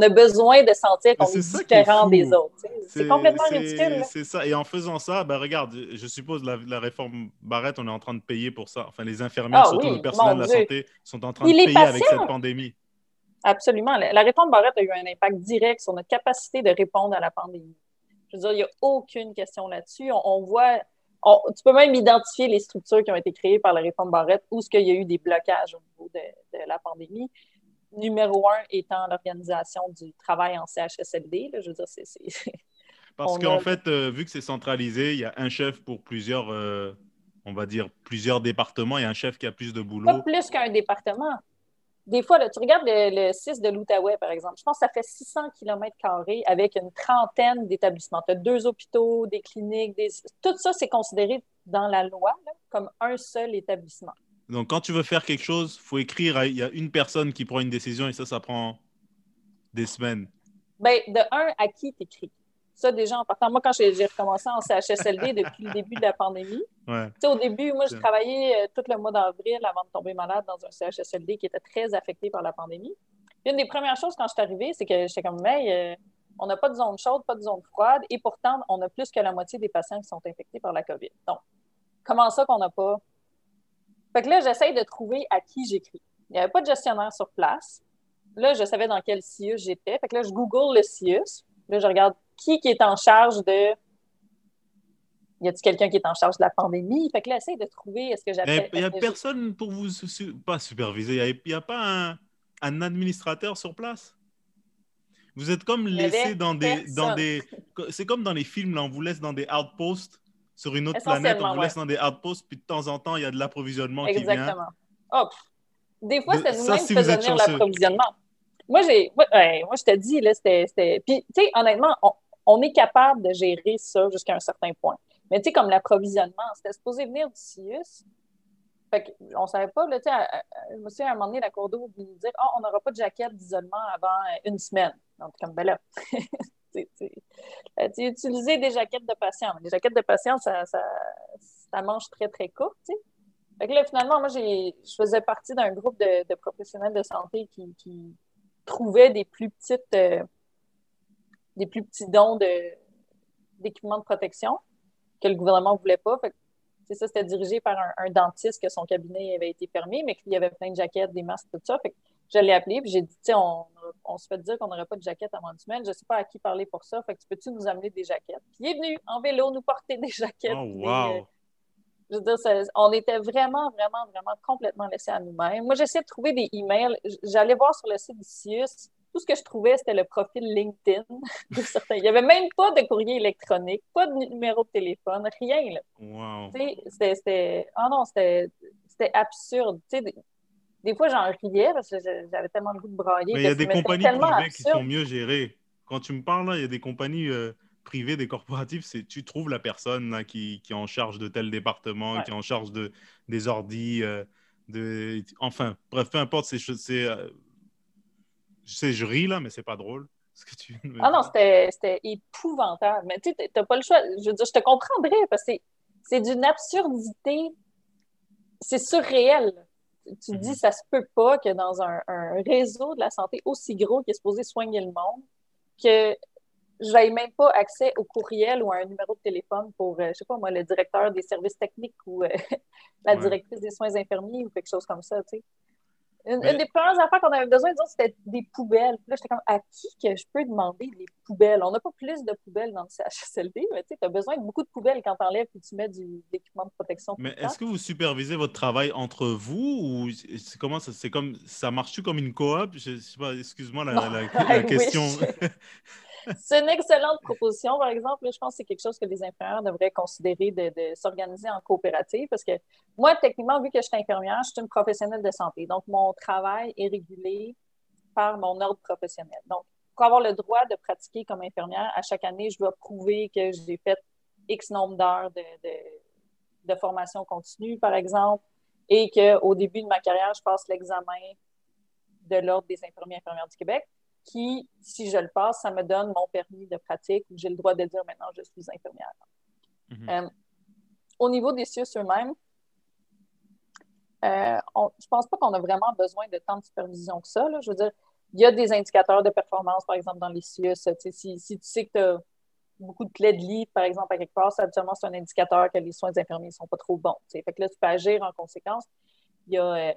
Speaker 2: a besoin de sentir qu'on est, différent des autres. C'est complètement ridicule.
Speaker 1: C'est ça. Et en faisant ça, ben, regarde, je suppose la, la réforme Barrette, on est en train de payer pour ça. Enfin, les infirmières, ah surtout le personnel de la santé, sont en train de payer avec cette pandémie.
Speaker 2: Absolument. La réforme Barrette a eu un impact direct sur notre capacité de répondre à la pandémie. Je veux dire, il n'y a aucune question là-dessus. On, voit, tu peux même identifier les structures qui ont été créées par la réforme Barrette où ce qu'il y a eu des blocages au niveau de, la pandémie. Numéro un étant l'organisation du travail en CHSLD. je veux dire, c'est.
Speaker 1: Parce qu'en fait, euh, vu que c'est centralisé, il y a un chef pour plusieurs, euh, on va dire, plusieurs départements. A un chef qui a plus de boulot.
Speaker 2: Pas plus qu'un département des fois, tu regardes le, 6 de l'Outaouais, par exemple, je pense que ça fait 600 km avec une trentaine d'établissements. Tu as deux hôpitaux, des cliniques, des... tout ça, c'est considéré dans la loi comme un seul établissement.
Speaker 1: Donc, quand tu veux faire quelque chose, il faut écrire, il y a une personne qui prend une décision et ça, ça prend des semaines.
Speaker 2: Bien, de un, à qui tu écris? Ça, déjà, en partant, moi, quand j'ai recommencé en CHSLD depuis le début de la pandémie, au début, moi, je travaillais euh, tout le mois d'avril avant de tomber malade dans un CHSLD qui était très affecté par la pandémie. une des premières choses quand je suis arrivée, c'est que j'étais comme, mais euh, on n'a pas de zone chaude, pas de zone froide, et pourtant, on a plus que la moitié des patients qui sont infectés par la COVID. Donc, comment ça qu'on n'a pas. Fait que là, j'essaye de trouver à qui j'écris. Il n'y avait pas de gestionnaire sur place. Là, je savais dans quel CIUS j'étais. Fait que là, je Google le CIUS. Là, je regarde qui, qui est en charge de. Y a-t-il quelqu'un qui est en charge de la pandémie? Fait que là, essaye de trouver, est-ce que j'appelle.
Speaker 1: Il n'y a personne pour vous pas superviser. Il n'y a, pas un, administrateur sur place? Vous êtes comme laissé dans des, dans des. C'est comme dans les films, là, on vous laisse dans des outposts sur une autre planète, on vous laisse dans des outposts, puis de temps en temps, il y a de l'approvisionnement qui vient. Exactement.
Speaker 2: Oh, des fois, c'est nous-mêmes qui faisons l'approvisionnement. Moi, j'ai, moi, je te dis, là, c'était. Puis, tu sais, honnêtement, on, on est capable de gérer ça jusqu'à un certain point. Mais tu sais, comme l'approvisionnement, c'était supposé venir du CIUS. Fait on ne savait pas, là, tu sais, je me suis à un moment donné, la cour d'eau nous dire oh, on n'aura pas de jaquette d'isolement avant une semaine. Donc, comme, ben là, tu utiliser des jaquettes de patients. Les jaquettes de patients, ça, ça, ça mange très, très court. Fait que là, finalement, moi, je faisais partie d'un groupe de, professionnels de santé qui, qui trouvaient des plus petites. Euh, des plus petits dons d'équipements de, protection que le gouvernement ne voulait pas. ça, c'était dirigé par un, dentiste que son cabinet avait été fermé, mais qu'il y avait plein de jaquettes, des masques, tout ça. Je l'ai appelé, et j'ai dit, on, on se fait dire qu'on n'aurait pas de jaquette avant une semaine. Je ne sais pas à qui parler pour ça. Fait que peux-tu nous amener des jaquettes? Puis il est venu en vélo nous porter des jaquettes. Oh,
Speaker 1: wow.
Speaker 2: je veux dire, on était vraiment, vraiment, vraiment complètement laissés à nous-mêmes. Moi, j'essayais de trouver des emails. J'allais voir sur le site du CIUS tout ce que je trouvais, c'était le profil LinkedIn de certains. Il n'y avait même pas de courrier électronique, pas de numéro de téléphone, rien. Là.
Speaker 1: Wow.
Speaker 2: C'était, oh non, c'était, absurde. Des, des, fois, j'en riais parce que j'avais tellement le goût de brailler.
Speaker 1: Mais il y a des compagnies privées qui sont mieux gérées. Quand tu me parles, là, il y a des compagnies euh, privées, des corporatifs, c'est, tu trouves la personne là, qui, qui, est en charge de tel département, qui est en charge de, des ordis. Euh, de... Enfin, bref, peu importe, c'est, c'est euh, je ris là, mais c'est pas drôle. que tu
Speaker 2: Ah non, c'était épouvantable. Mais tu sais, t'as pas le choix. Je veux dire, je te comprendrais parce que c'est d'une absurdité. C'est surréel. Tu te dis, mhm. ça se peut pas que dans un, un, réseau de la santé aussi gros qui est supposé soigner le monde, que je n'avais même pas accès au courriel ou à un numéro de téléphone pour, euh, je sais pas moi, le directeur des services techniques ou euh, la directrice des soins infirmiers ou quelque chose comme ça, tu sais. Une, des premières affaires qu'on avait besoin, disons, c'était des poubelles. Puis là, j'étais comme, à qui que je peux demander des poubelles? On n'a pas plus de poubelles dans le CHSLD, mais tu as besoin de beaucoup de poubelles quand tu enlèves et tu mets du l'équipement de protection.
Speaker 1: Mais est-ce que vous supervisez votre travail entre vous ou comment ça, c'est comme, ça marche-tu comme une coop? Je, sais pas, excuse-moi la, question.
Speaker 2: C'est une excellente proposition, par exemple. Je pense que c'est quelque chose que les infirmières devraient considérer de, s'organiser en coopérative parce que moi, techniquement, vu que je suis infirmière, je suis une professionnelle de santé. Donc, mon travail est régulé par mon ordre professionnel. Donc, pour avoir le droit de pratiquer comme infirmière, à chaque année, je dois prouver que j'ai fait X nombre d'heures de, formation continue, par exemple, et qu'au début de ma carrière, je passe l'examen de l'Ordre des infirmiers et infirmières du Québec qui, si je le passe, ça me donne mon permis de pratique où j'ai le droit de dire maintenant je suis infirmière. Mhm. Euh, au niveau des CIUS eux-mêmes, euh, je ne pense pas qu'on a vraiment besoin de tant de supervision que ça. Je veux dire, il y a des indicateurs de performance, par exemple, dans les CIUS. Si, si, tu sais que tu as beaucoup de clés de lit, par exemple, à quelque part, ça, habituellement, c'est un indicateur que les soins infirmiers ne sont pas trop bons. Fait que là, tu peux agir en conséquence. Il y a, euh,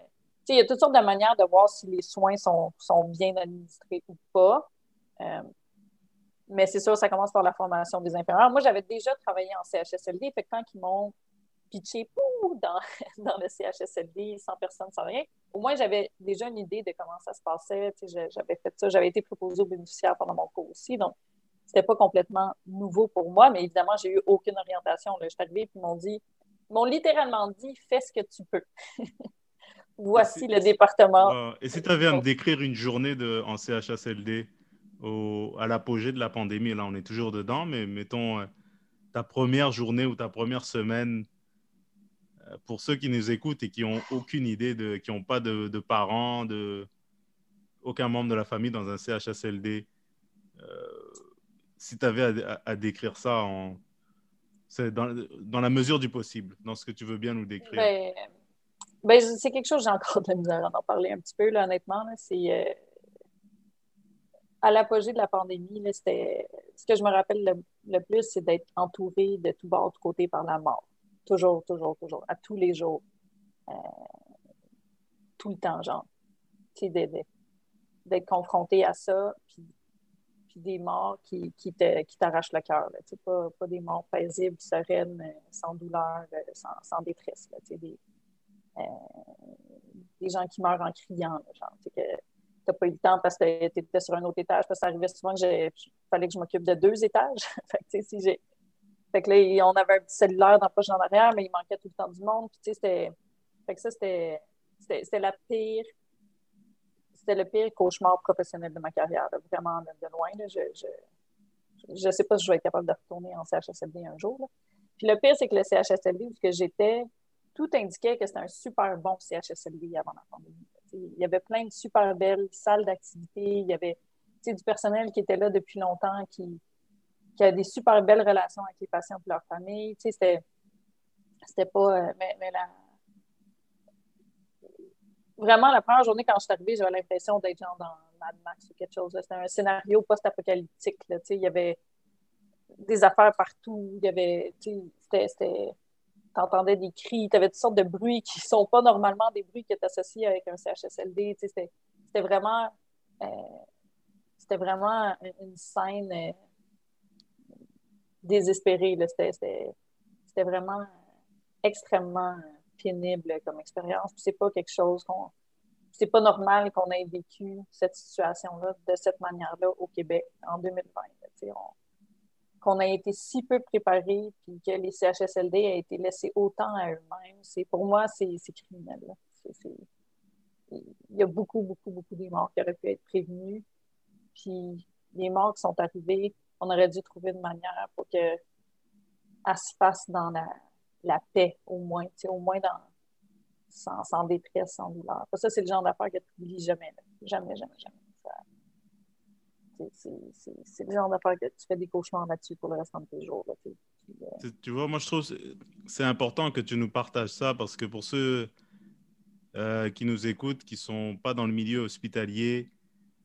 Speaker 2: il y a toutes sortes de manières de voir si les soins sont, sont bien administrés ou pas. Euh, mais c'est sûr, ça commence par la formation des infirmières. Moi, j'avais déjà travaillé en CHSLD, fait que quand ils m'ont pitché dans, dans le CHSLD, sans personne, sans rien, au moins j'avais déjà une idée de comment ça se passait. J'avais fait ça, j'avais été proposée aux bénéficiaires pendant mon cours aussi, donc c'était pas complètement nouveau pour moi, mais évidemment, j'ai eu aucune orientation. Je suis arrivée et ils m'ont dit, ils m'ont littéralement dit, fais ce que tu peux. voici le département.
Speaker 1: Et si tu avais à me décrire une journée de, en CHSLD au, à l'apogée de la pandémie, là on est toujours dedans, mais mettons euh, ta première journée ou ta première semaine, euh, pour ceux qui nous écoutent et qui n'ont aucune idée, de, qui n'ont pas de, parents, de, aucun membre de la famille dans un CHSLD, euh, si tu avais à, décrire ça en, dans, dans, la mesure du possible, dans ce que tu veux bien nous décrire.
Speaker 2: Ben, ben, c'est quelque chose, j'ai encore de la misère à en parler un petit peu, là, honnêtement. C'est euh, à l'apogée de la pandémie, c'était ce que je me rappelle le, plus, c'est d'être entouré de tout bord, de côté par la mort. Toujours, toujours, toujours, à tous les jours. Euh, tout le temps, genre. D'être confronté à ça, puis, puis des morts qui, qui t'arrachent le cœur. Pas, pas des morts paisibles, sereines, sans douleur, sans, sans détresse. Là, des, euh, des gens qui meurent en criant, genre, que tu n'as pas eu le temps parce que tu étais sur un autre étage, parce que ça arrivait souvent que fallait que je m'occupe de deux étages. fait que, là, on avait un petit cellulaire dans la poche en arrière, mais il manquait tout le temps du monde. Puis, c'était... Fait que ça, c'était... La pire... C'était le pire cauchemar professionnel de ma carrière, vraiment de, loin. Je, je, sais pas si je vais être capable de retourner en CHSLD un jour. Puis le pire, c'est que le CHSLD où j'étais, tout indiquait que c'était un super bon CHSLD avant la pandémie. Il y avait plein de super belles salles d'activité. Il y avait du personnel qui était là depuis longtemps, qui, a des super belles relations avec les patients et leur famille. C'était, c'était pas. Euh, mais, Vraiment, la première journée, quand je suis arrivée, j'avais l'impression d'être dans Mad Max ou quelque chose. C'était un scénario post-apocalyptique. Il y avait des affaires partout. Il y avait. C'était tu entendais des cris, tu avais toutes sortes de bruits qui ne sont pas normalement des bruits qui est associés avec un CHSLD. C'était vraiment, euh, c'était vraiment une scène euh, désespérée. C'était vraiment extrêmement pénible comme expérience. C'est pas quelque chose qu'on. C'est pas normal qu'on ait vécu cette situation-là de cette manière-là au Québec en 2020 qu'on a été si peu préparés, puis que les CHSLD aient été laissés autant à eux-mêmes, c'est pour moi, c'est criminel. Il y a beaucoup, beaucoup, beaucoup de morts qui auraient pu être prévenus. Puis les morts qui sont arrivés, on aurait dû trouver une manière pour que se fasse dans la, paix, au moins, au moins dans, sans, détresse, sans douleur. Ça, c'est le genre d'affaire que tu n'oublies jamais. Jamais, jamais, jamais. C'est le genre d'affaire que tu fais des cauchemars là-dessus pour le restant de tes jours.
Speaker 1: Euh, tu vois, moi, je trouve c'est important que tu nous partages ça parce que pour ceux euh, qui nous écoutent, qui ne sont pas dans le milieu hospitalier,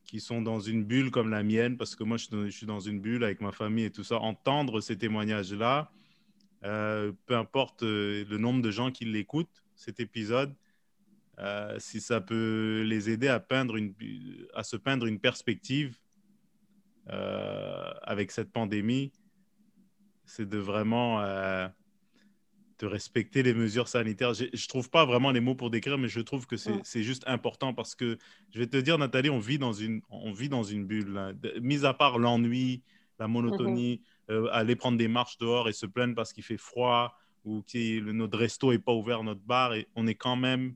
Speaker 1: qui sont dans une bulle comme la mienne, parce que moi, je suis dans une bulle avec ma famille et tout ça, entendre ces témoignages-là, euh, peu importe le nombre de gens qui l'écoutent, cet épisode, si ça peut les aider à, peindre une, à se peindre une perspective avec cette pandémie, c'est de vraiment euh, de respecter les mesures sanitaires. Je ne trouve pas vraiment les mots pour décrire, mais je trouve que c'est juste important parce que, je vais te dire, Nathalie, on vit dans une, on vit dans une bulle. Mis à part l'ennui, la monotonie, mm-hmm. euh, aller prendre des marches dehors et se plaindre parce qu'il fait froid ou que notre resto n'est pas ouvert, notre bar, et on est quand même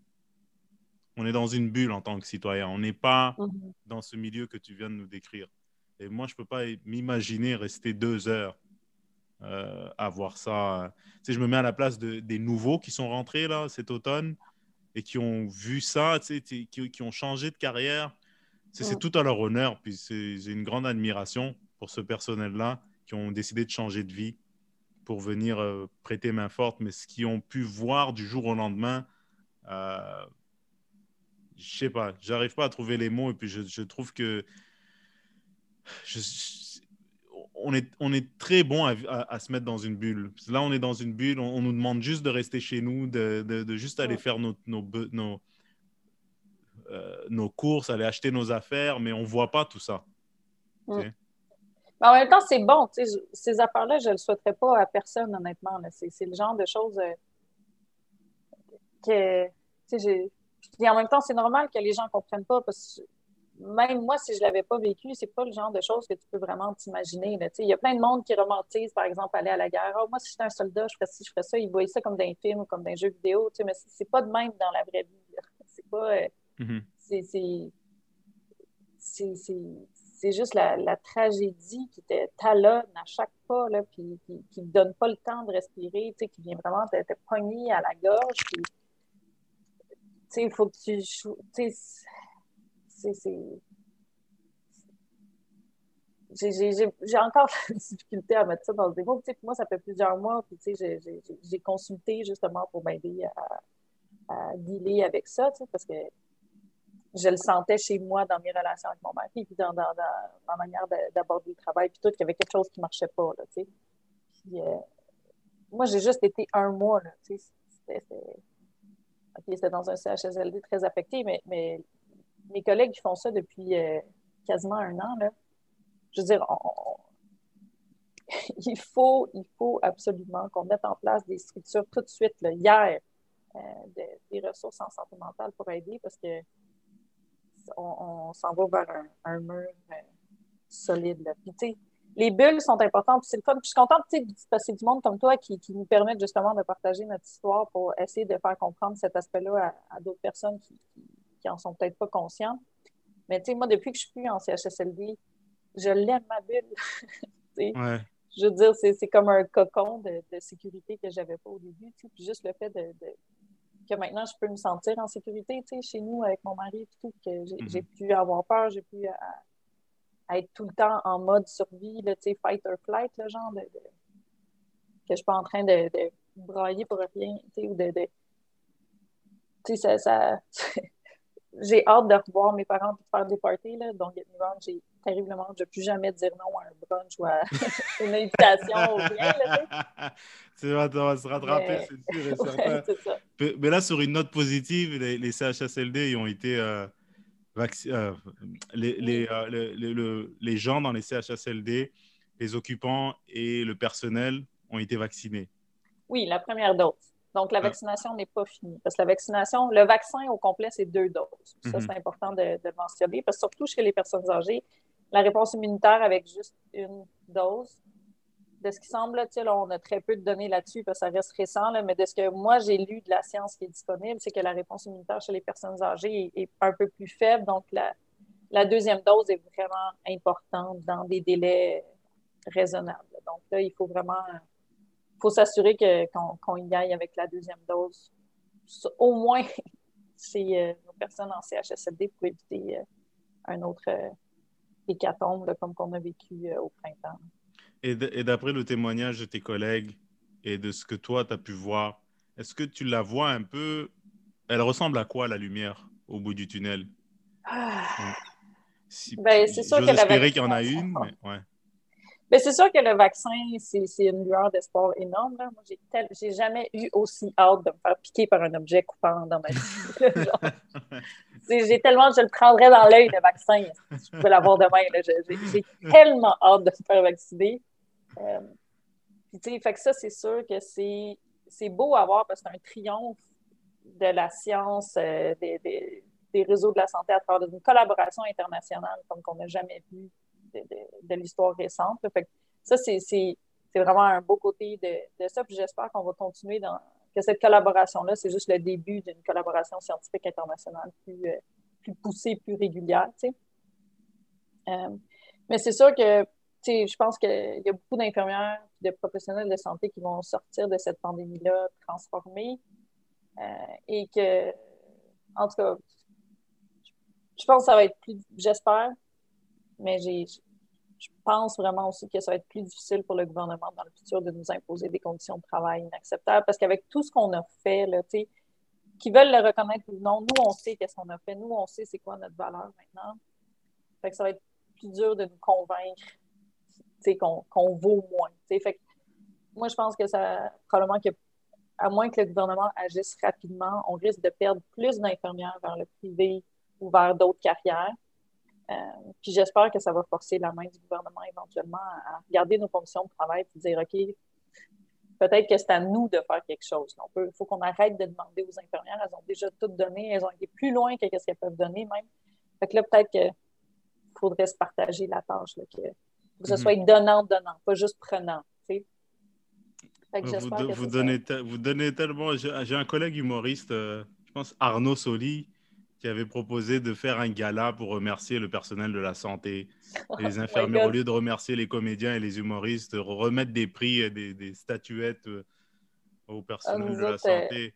Speaker 1: on est dans une bulle en tant que citoyen. On n'est pas mm-hmm. dans ce milieu que tu viens de nous décrire. Et moi, je ne peux pas m'imaginer rester deux heures euh, à voir ça. Tu je me mets à la place de, des nouveaux qui sont rentrés là cet automne et qui ont vu ça, tu sais, qui, qui, ont changé de carrière. C'est tout à leur honneur. Puis j'ai une grande admiration pour ce personnel-là qui ont décidé de changer de vie pour venir euh, prêter main forte, mais ce qu'ils ont pu voir du jour au lendemain, euh, je sais pas, j'arrive pas à trouver les mots et puis je, je trouve que je, on est, on est très bon à, se mettre dans une bulle. Là, on est dans une bulle, on, nous demande juste de rester chez nous, de, de, juste aller faire nos, nos, nos, euh, nos, courses, aller acheter nos affaires, mais on ne voit pas tout ça.
Speaker 2: Mais en même temps, c'est bon. Ces affaires-là, je ne le souhaiterais pas à personne, honnêtement. C'est le genre de choses euh, que. Et en même temps, c'est normal que les gens ne comprennent pas parce que même moi, si je ne l'avais pas vécu, c'est pas le genre de choses que tu peux vraiment t'imaginer. Il y a plein de monde qui romantise, par exemple, aller à la guerre. Oh, moi, si j'étais un soldat, je ferais ci, je ferais ça. Ils voyaient ça comme dans un film ou comme dans un jeu vidéo, mais c'est pas de même dans la vraie vie. C'est pas. Euh, mm-hmm. C'est juste la, tragédie qui te talonne à chaque pas, là, puis qui ne donne pas le temps de respirer, qui vient vraiment te, te pogner à la gorge. il faut que tu j'ai encore la difficulté à mettre ça dans le défaut. moi, ça fait plusieurs mois, puis j'ai consulté justement pour m'aider à, à, dealer avec ça, parce que je le sentais chez moi dans mes relations avec mon mari, puis dans, dans, ma manière d'aborder le travail, puis tout, qu'il y avait quelque chose qui ne marchait pas. Là, puis, euh, moi, j'ai juste été un mois. C'était dans un CHSLD très affecté, mais mes collègues qui font ça depuis euh, quasiment un an, là, je veux dire, il, faut, il faut absolument qu'on mette en place des structures tout de suite, hier, euh, des ressources en santé mentale pour aider parce que on, s'en va vers un, mur euh, solide. les bulles sont importantes. C'est le fun. je suis contente de passer du monde comme toi qui, nous permettent justement de partager notre histoire pour essayer de faire comprendre cet aspect-là à, d'autres personnes qui, qui en sont peut-être pas conscients. Mais tu sais, moi, depuis que je suis plus en CHSLD, je l'aime ma bulle. Je veux dire, c'est comme un cocon de, sécurité que j'avais pas au début. Puis juste le fait de, que maintenant je peux me sentir en sécurité chez nous avec mon mari et tout, que j'ai mm-hmm. pu avoir peur, j'ai pu être tout le temps en mode survie, là, fight or flight, le genre de, que je suis pas en train de, brailler pour rien, ou de, tu sais, ça, ça j'ai hâte de revoir mes parents pour faire des parties. Là. Donc, j'ai terriblement, je ne plus jamais dire non à un brunch ou à une invitation ou rien. Là,
Speaker 1: tu vas, se rattraper, c'est sûr et certain. Mais là, sur une note positive, les, les CHSLD ont été. Euh, euh, les, les, euh, les, gens dans les CHSLD, les occupants et le personnel ont été vaccinés.
Speaker 2: Oui, la première dose. Donc, la vaccination n'est pas finie. Parce que la vaccination, le vaccin au complet, c'est deux doses. Ça, mhm. c'est important de, de, mentionner. Parce que surtout chez les personnes âgées, la réponse immunitaire avec juste une dose, de ce qui semble, là, on a très peu de données là-dessus parce que ça reste récent, mais de ce que moi j'ai lu de la science qui est disponible, c'est que la réponse immunitaire chez les personnes âgées est, un peu plus faible. Donc, la, la, deuxième dose est vraiment importante dans des délais raisonnables. Donc là, il faut vraiment faut s'assurer qu'on y aille avec la deuxième dose, au moins chez euh, nos personnes en CHSLD pour éviter euh, un autre, euh, hécatombe comme qu'on a vécu au printemps.
Speaker 1: Et d'après le témoignage de tes collègues et de ce que toi, tu as pu voir, est-ce que tu la vois un peu Elle ressemble à quoi la lumière au bout du tunnel? Ah.
Speaker 2: ben, c'est sûr qu'il
Speaker 1: y en a une, mais ouais.
Speaker 2: Ben, c'est sûr que le vaccin, c'est une lueur d'espoir énorme. Moi, j'ai jamais eu aussi hâte de me faire piquer par un objet coupant dans ma vie. j'ai tellement, je le prendrais dans l'œil, le vaccin. Je peux l'avoir demain. J'ai tellement hâte de me faire vacciner. Euh, fait que ça, c'est sûr que c'est beau à voir parce que c'est un triomphe de la science, euh, des, des, des, réseaux de la santé à travers une collaboration internationale comme qu'on n'a jamais vu de, l'histoire récente. Fait ça, c'est vraiment un beau côté de, ça. Puis j'espère qu'on va continuer dans que cette collaboration-là, c'est juste le début d'une collaboration scientifique internationale plus, euh, plus poussée, plus régulière. Euh, mais c'est sûr que je pense qu'il y a beaucoup d'infirmières et de professionnels de santé qui vont sortir de cette pandémie-là transformés euh, et que, en tout cas, je pense que ça va être plus, j'espère, mais je pense vraiment aussi que ça va être plus difficile pour le gouvernement dans le futur de nous imposer des conditions de travail inacceptables parce qu'avec tout ce qu'on a fait, là, qui veulent le reconnaître ou non, nous, on sait qu'est-ce qu'on a fait. Nous, on sait c'est quoi notre valeur maintenant. Fait que ça va être plus dur de nous convaincre qu'on vaut moins. Fait moi, je pense que ça, probablement que, à moins que le gouvernement agisse rapidement, on risque de perdre plus d'infirmières vers le privé ou vers d'autres carrières. Euh, puis j'espère que ça va forcer la main du gouvernement éventuellement à, regarder nos conditions de travail et dire OK, peut-être que c'est à nous de faire quelque chose. Il faut qu'on arrête de demander aux infirmières. Elles ont déjà tout donné. Elles ont été plus loin que ce qu'elles peuvent donner même. Fait que là, peut-être qu'il faudrait se partager la tâche, que, que ce mhm. soit donnant-donnant, pas juste prenant.
Speaker 1: Vous, vous, donnez vous donnez tellement. J'ai un collègue humoriste, euh, je pense Arnaud Soli, qui avait proposé de faire un gala pour remercier le personnel de la santé et les oh infirmières. Au lieu de remercier les comédiens et les humoristes, remettre des prix, des, des statuettes euh, au ah, personnel de la santé.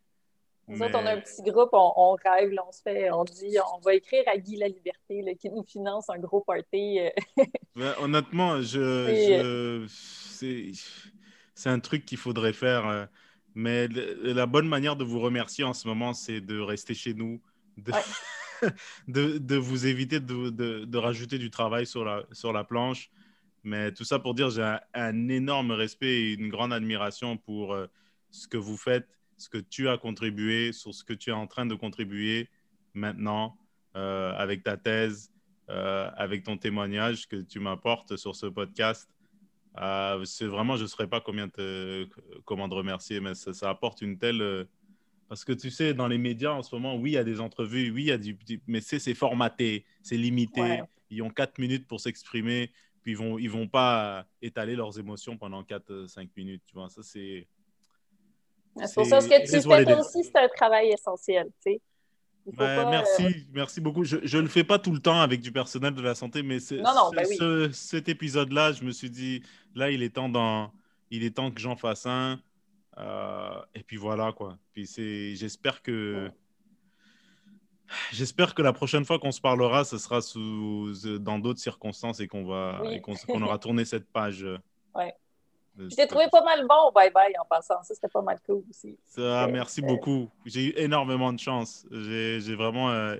Speaker 2: Nous autres, on a un petit groupe, on, rêve, on se fait, on dit, on va écrire à Guy La Liberté, qui nous finance un gros party. Euh.
Speaker 1: Ben, honnêtement, je, je c'est un truc qu'il faudrait faire. Euh, mais la bonne manière de vous remercier en ce moment, c'est de rester chez nous, de, de, vous éviter de, de, rajouter du travail sur la, sur la planche. Mais tout ça pour dire, j'ai un, énorme respect et une grande admiration pour euh, ce que vous faites, ce que tu as contribué, sur ce que tu es en train de contribuer maintenant euh, avec ta thèse, euh, avec ton témoignage que tu m'apportes sur ce podcast. c'est vraiment, je ne saurais pas combien te, comment te remercier, mais ça, ça apporte une telle parce que tu sais, dans les médias en ce moment, oui, il y a des entrevues, oui, il y a du. Mais c'est formaté, c'est limité. Ils ont quatre minutes pour s'exprimer, puis ils vont, ils vont pas étaler leurs émotions pendant 4-5 euh, minutes. Tu vois, ça, c'est.
Speaker 2: C'est pour ça que tu fais aussi, c'est un travail essentiel, tu sais.
Speaker 1: Ben, merci, euh, merci beaucoup. Je ne le fais pas tout le temps avec du personnel de la santé, mais non, ben ce, cet épisode-là, je me suis dit, là, il est temps, dans, il est temps que j'en fasse un. Euh, et puis voilà, quoi. Puis c'est, j'espère que. J'espère que la prochaine fois qu'on se parlera, ce sera sous, dans d'autres circonstances et qu'on va qu'on, aura tourné cette page. Euh,
Speaker 2: ouais. Je t'ai trouvé pas mal bon, bye bye en passant. Ça, c'était pas mal cool aussi.
Speaker 1: Ça, merci beaucoup. J'ai eu énormément de chance. J'ai, vraiment. Euh,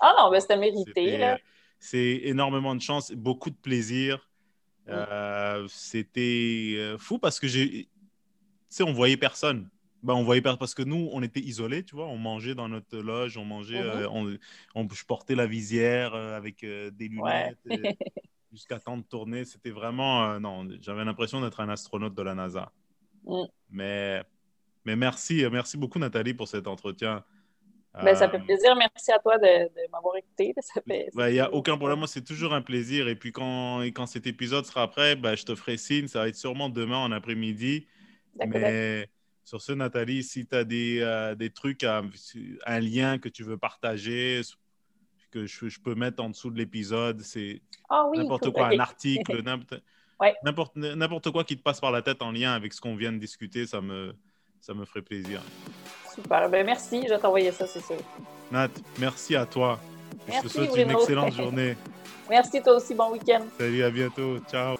Speaker 2: ah non, mais c'était mérité. Là.
Speaker 1: C'est énormément de chance, beaucoup de plaisir. c'était fou parce que j'ai sais, on voyait personne. Ben, on voyait personne parce que nous, on était isolés, tu vois. On mangeait dans notre loge, on mangeait, mhm. euh, on, je portais la visière euh, avec euh, des lunettes jusqu'à temps de tourner. C'était vraiment, non, j'avais l'impression d'être un astronaute de la NASA. Mm. Mais, mais merci, merci beaucoup Nathalie pour cet entretien.
Speaker 2: Ben, ça fait plaisir. Merci à toi de, m'avoir écouté.
Speaker 1: Il n'y a aucun problème. Moi, c'est toujours un plaisir. Et puis, quand, quand cet épisode sera prêt, ben, je te ferai signe. Ça va être sûrement demain en après-midi. Mais sur ce, Nathalie, si tu as des, euh, des trucs, un lien que tu veux partager, que je, peux mettre en dessous de l'épisode, c'est
Speaker 2: ah
Speaker 1: n'importe quoi, un article, n'importe quoi qui te passe par la tête en lien avec ce qu'on vient de discuter, ça me, ça me ferait plaisir.
Speaker 2: Super, ben merci, je vais t'envoyer ça, c'est sûr.
Speaker 1: Nat, merci à toi. je te souhaite une excellente journée.
Speaker 2: Merci toi aussi, bon week-end.
Speaker 1: Salut, à bientôt. Ciao.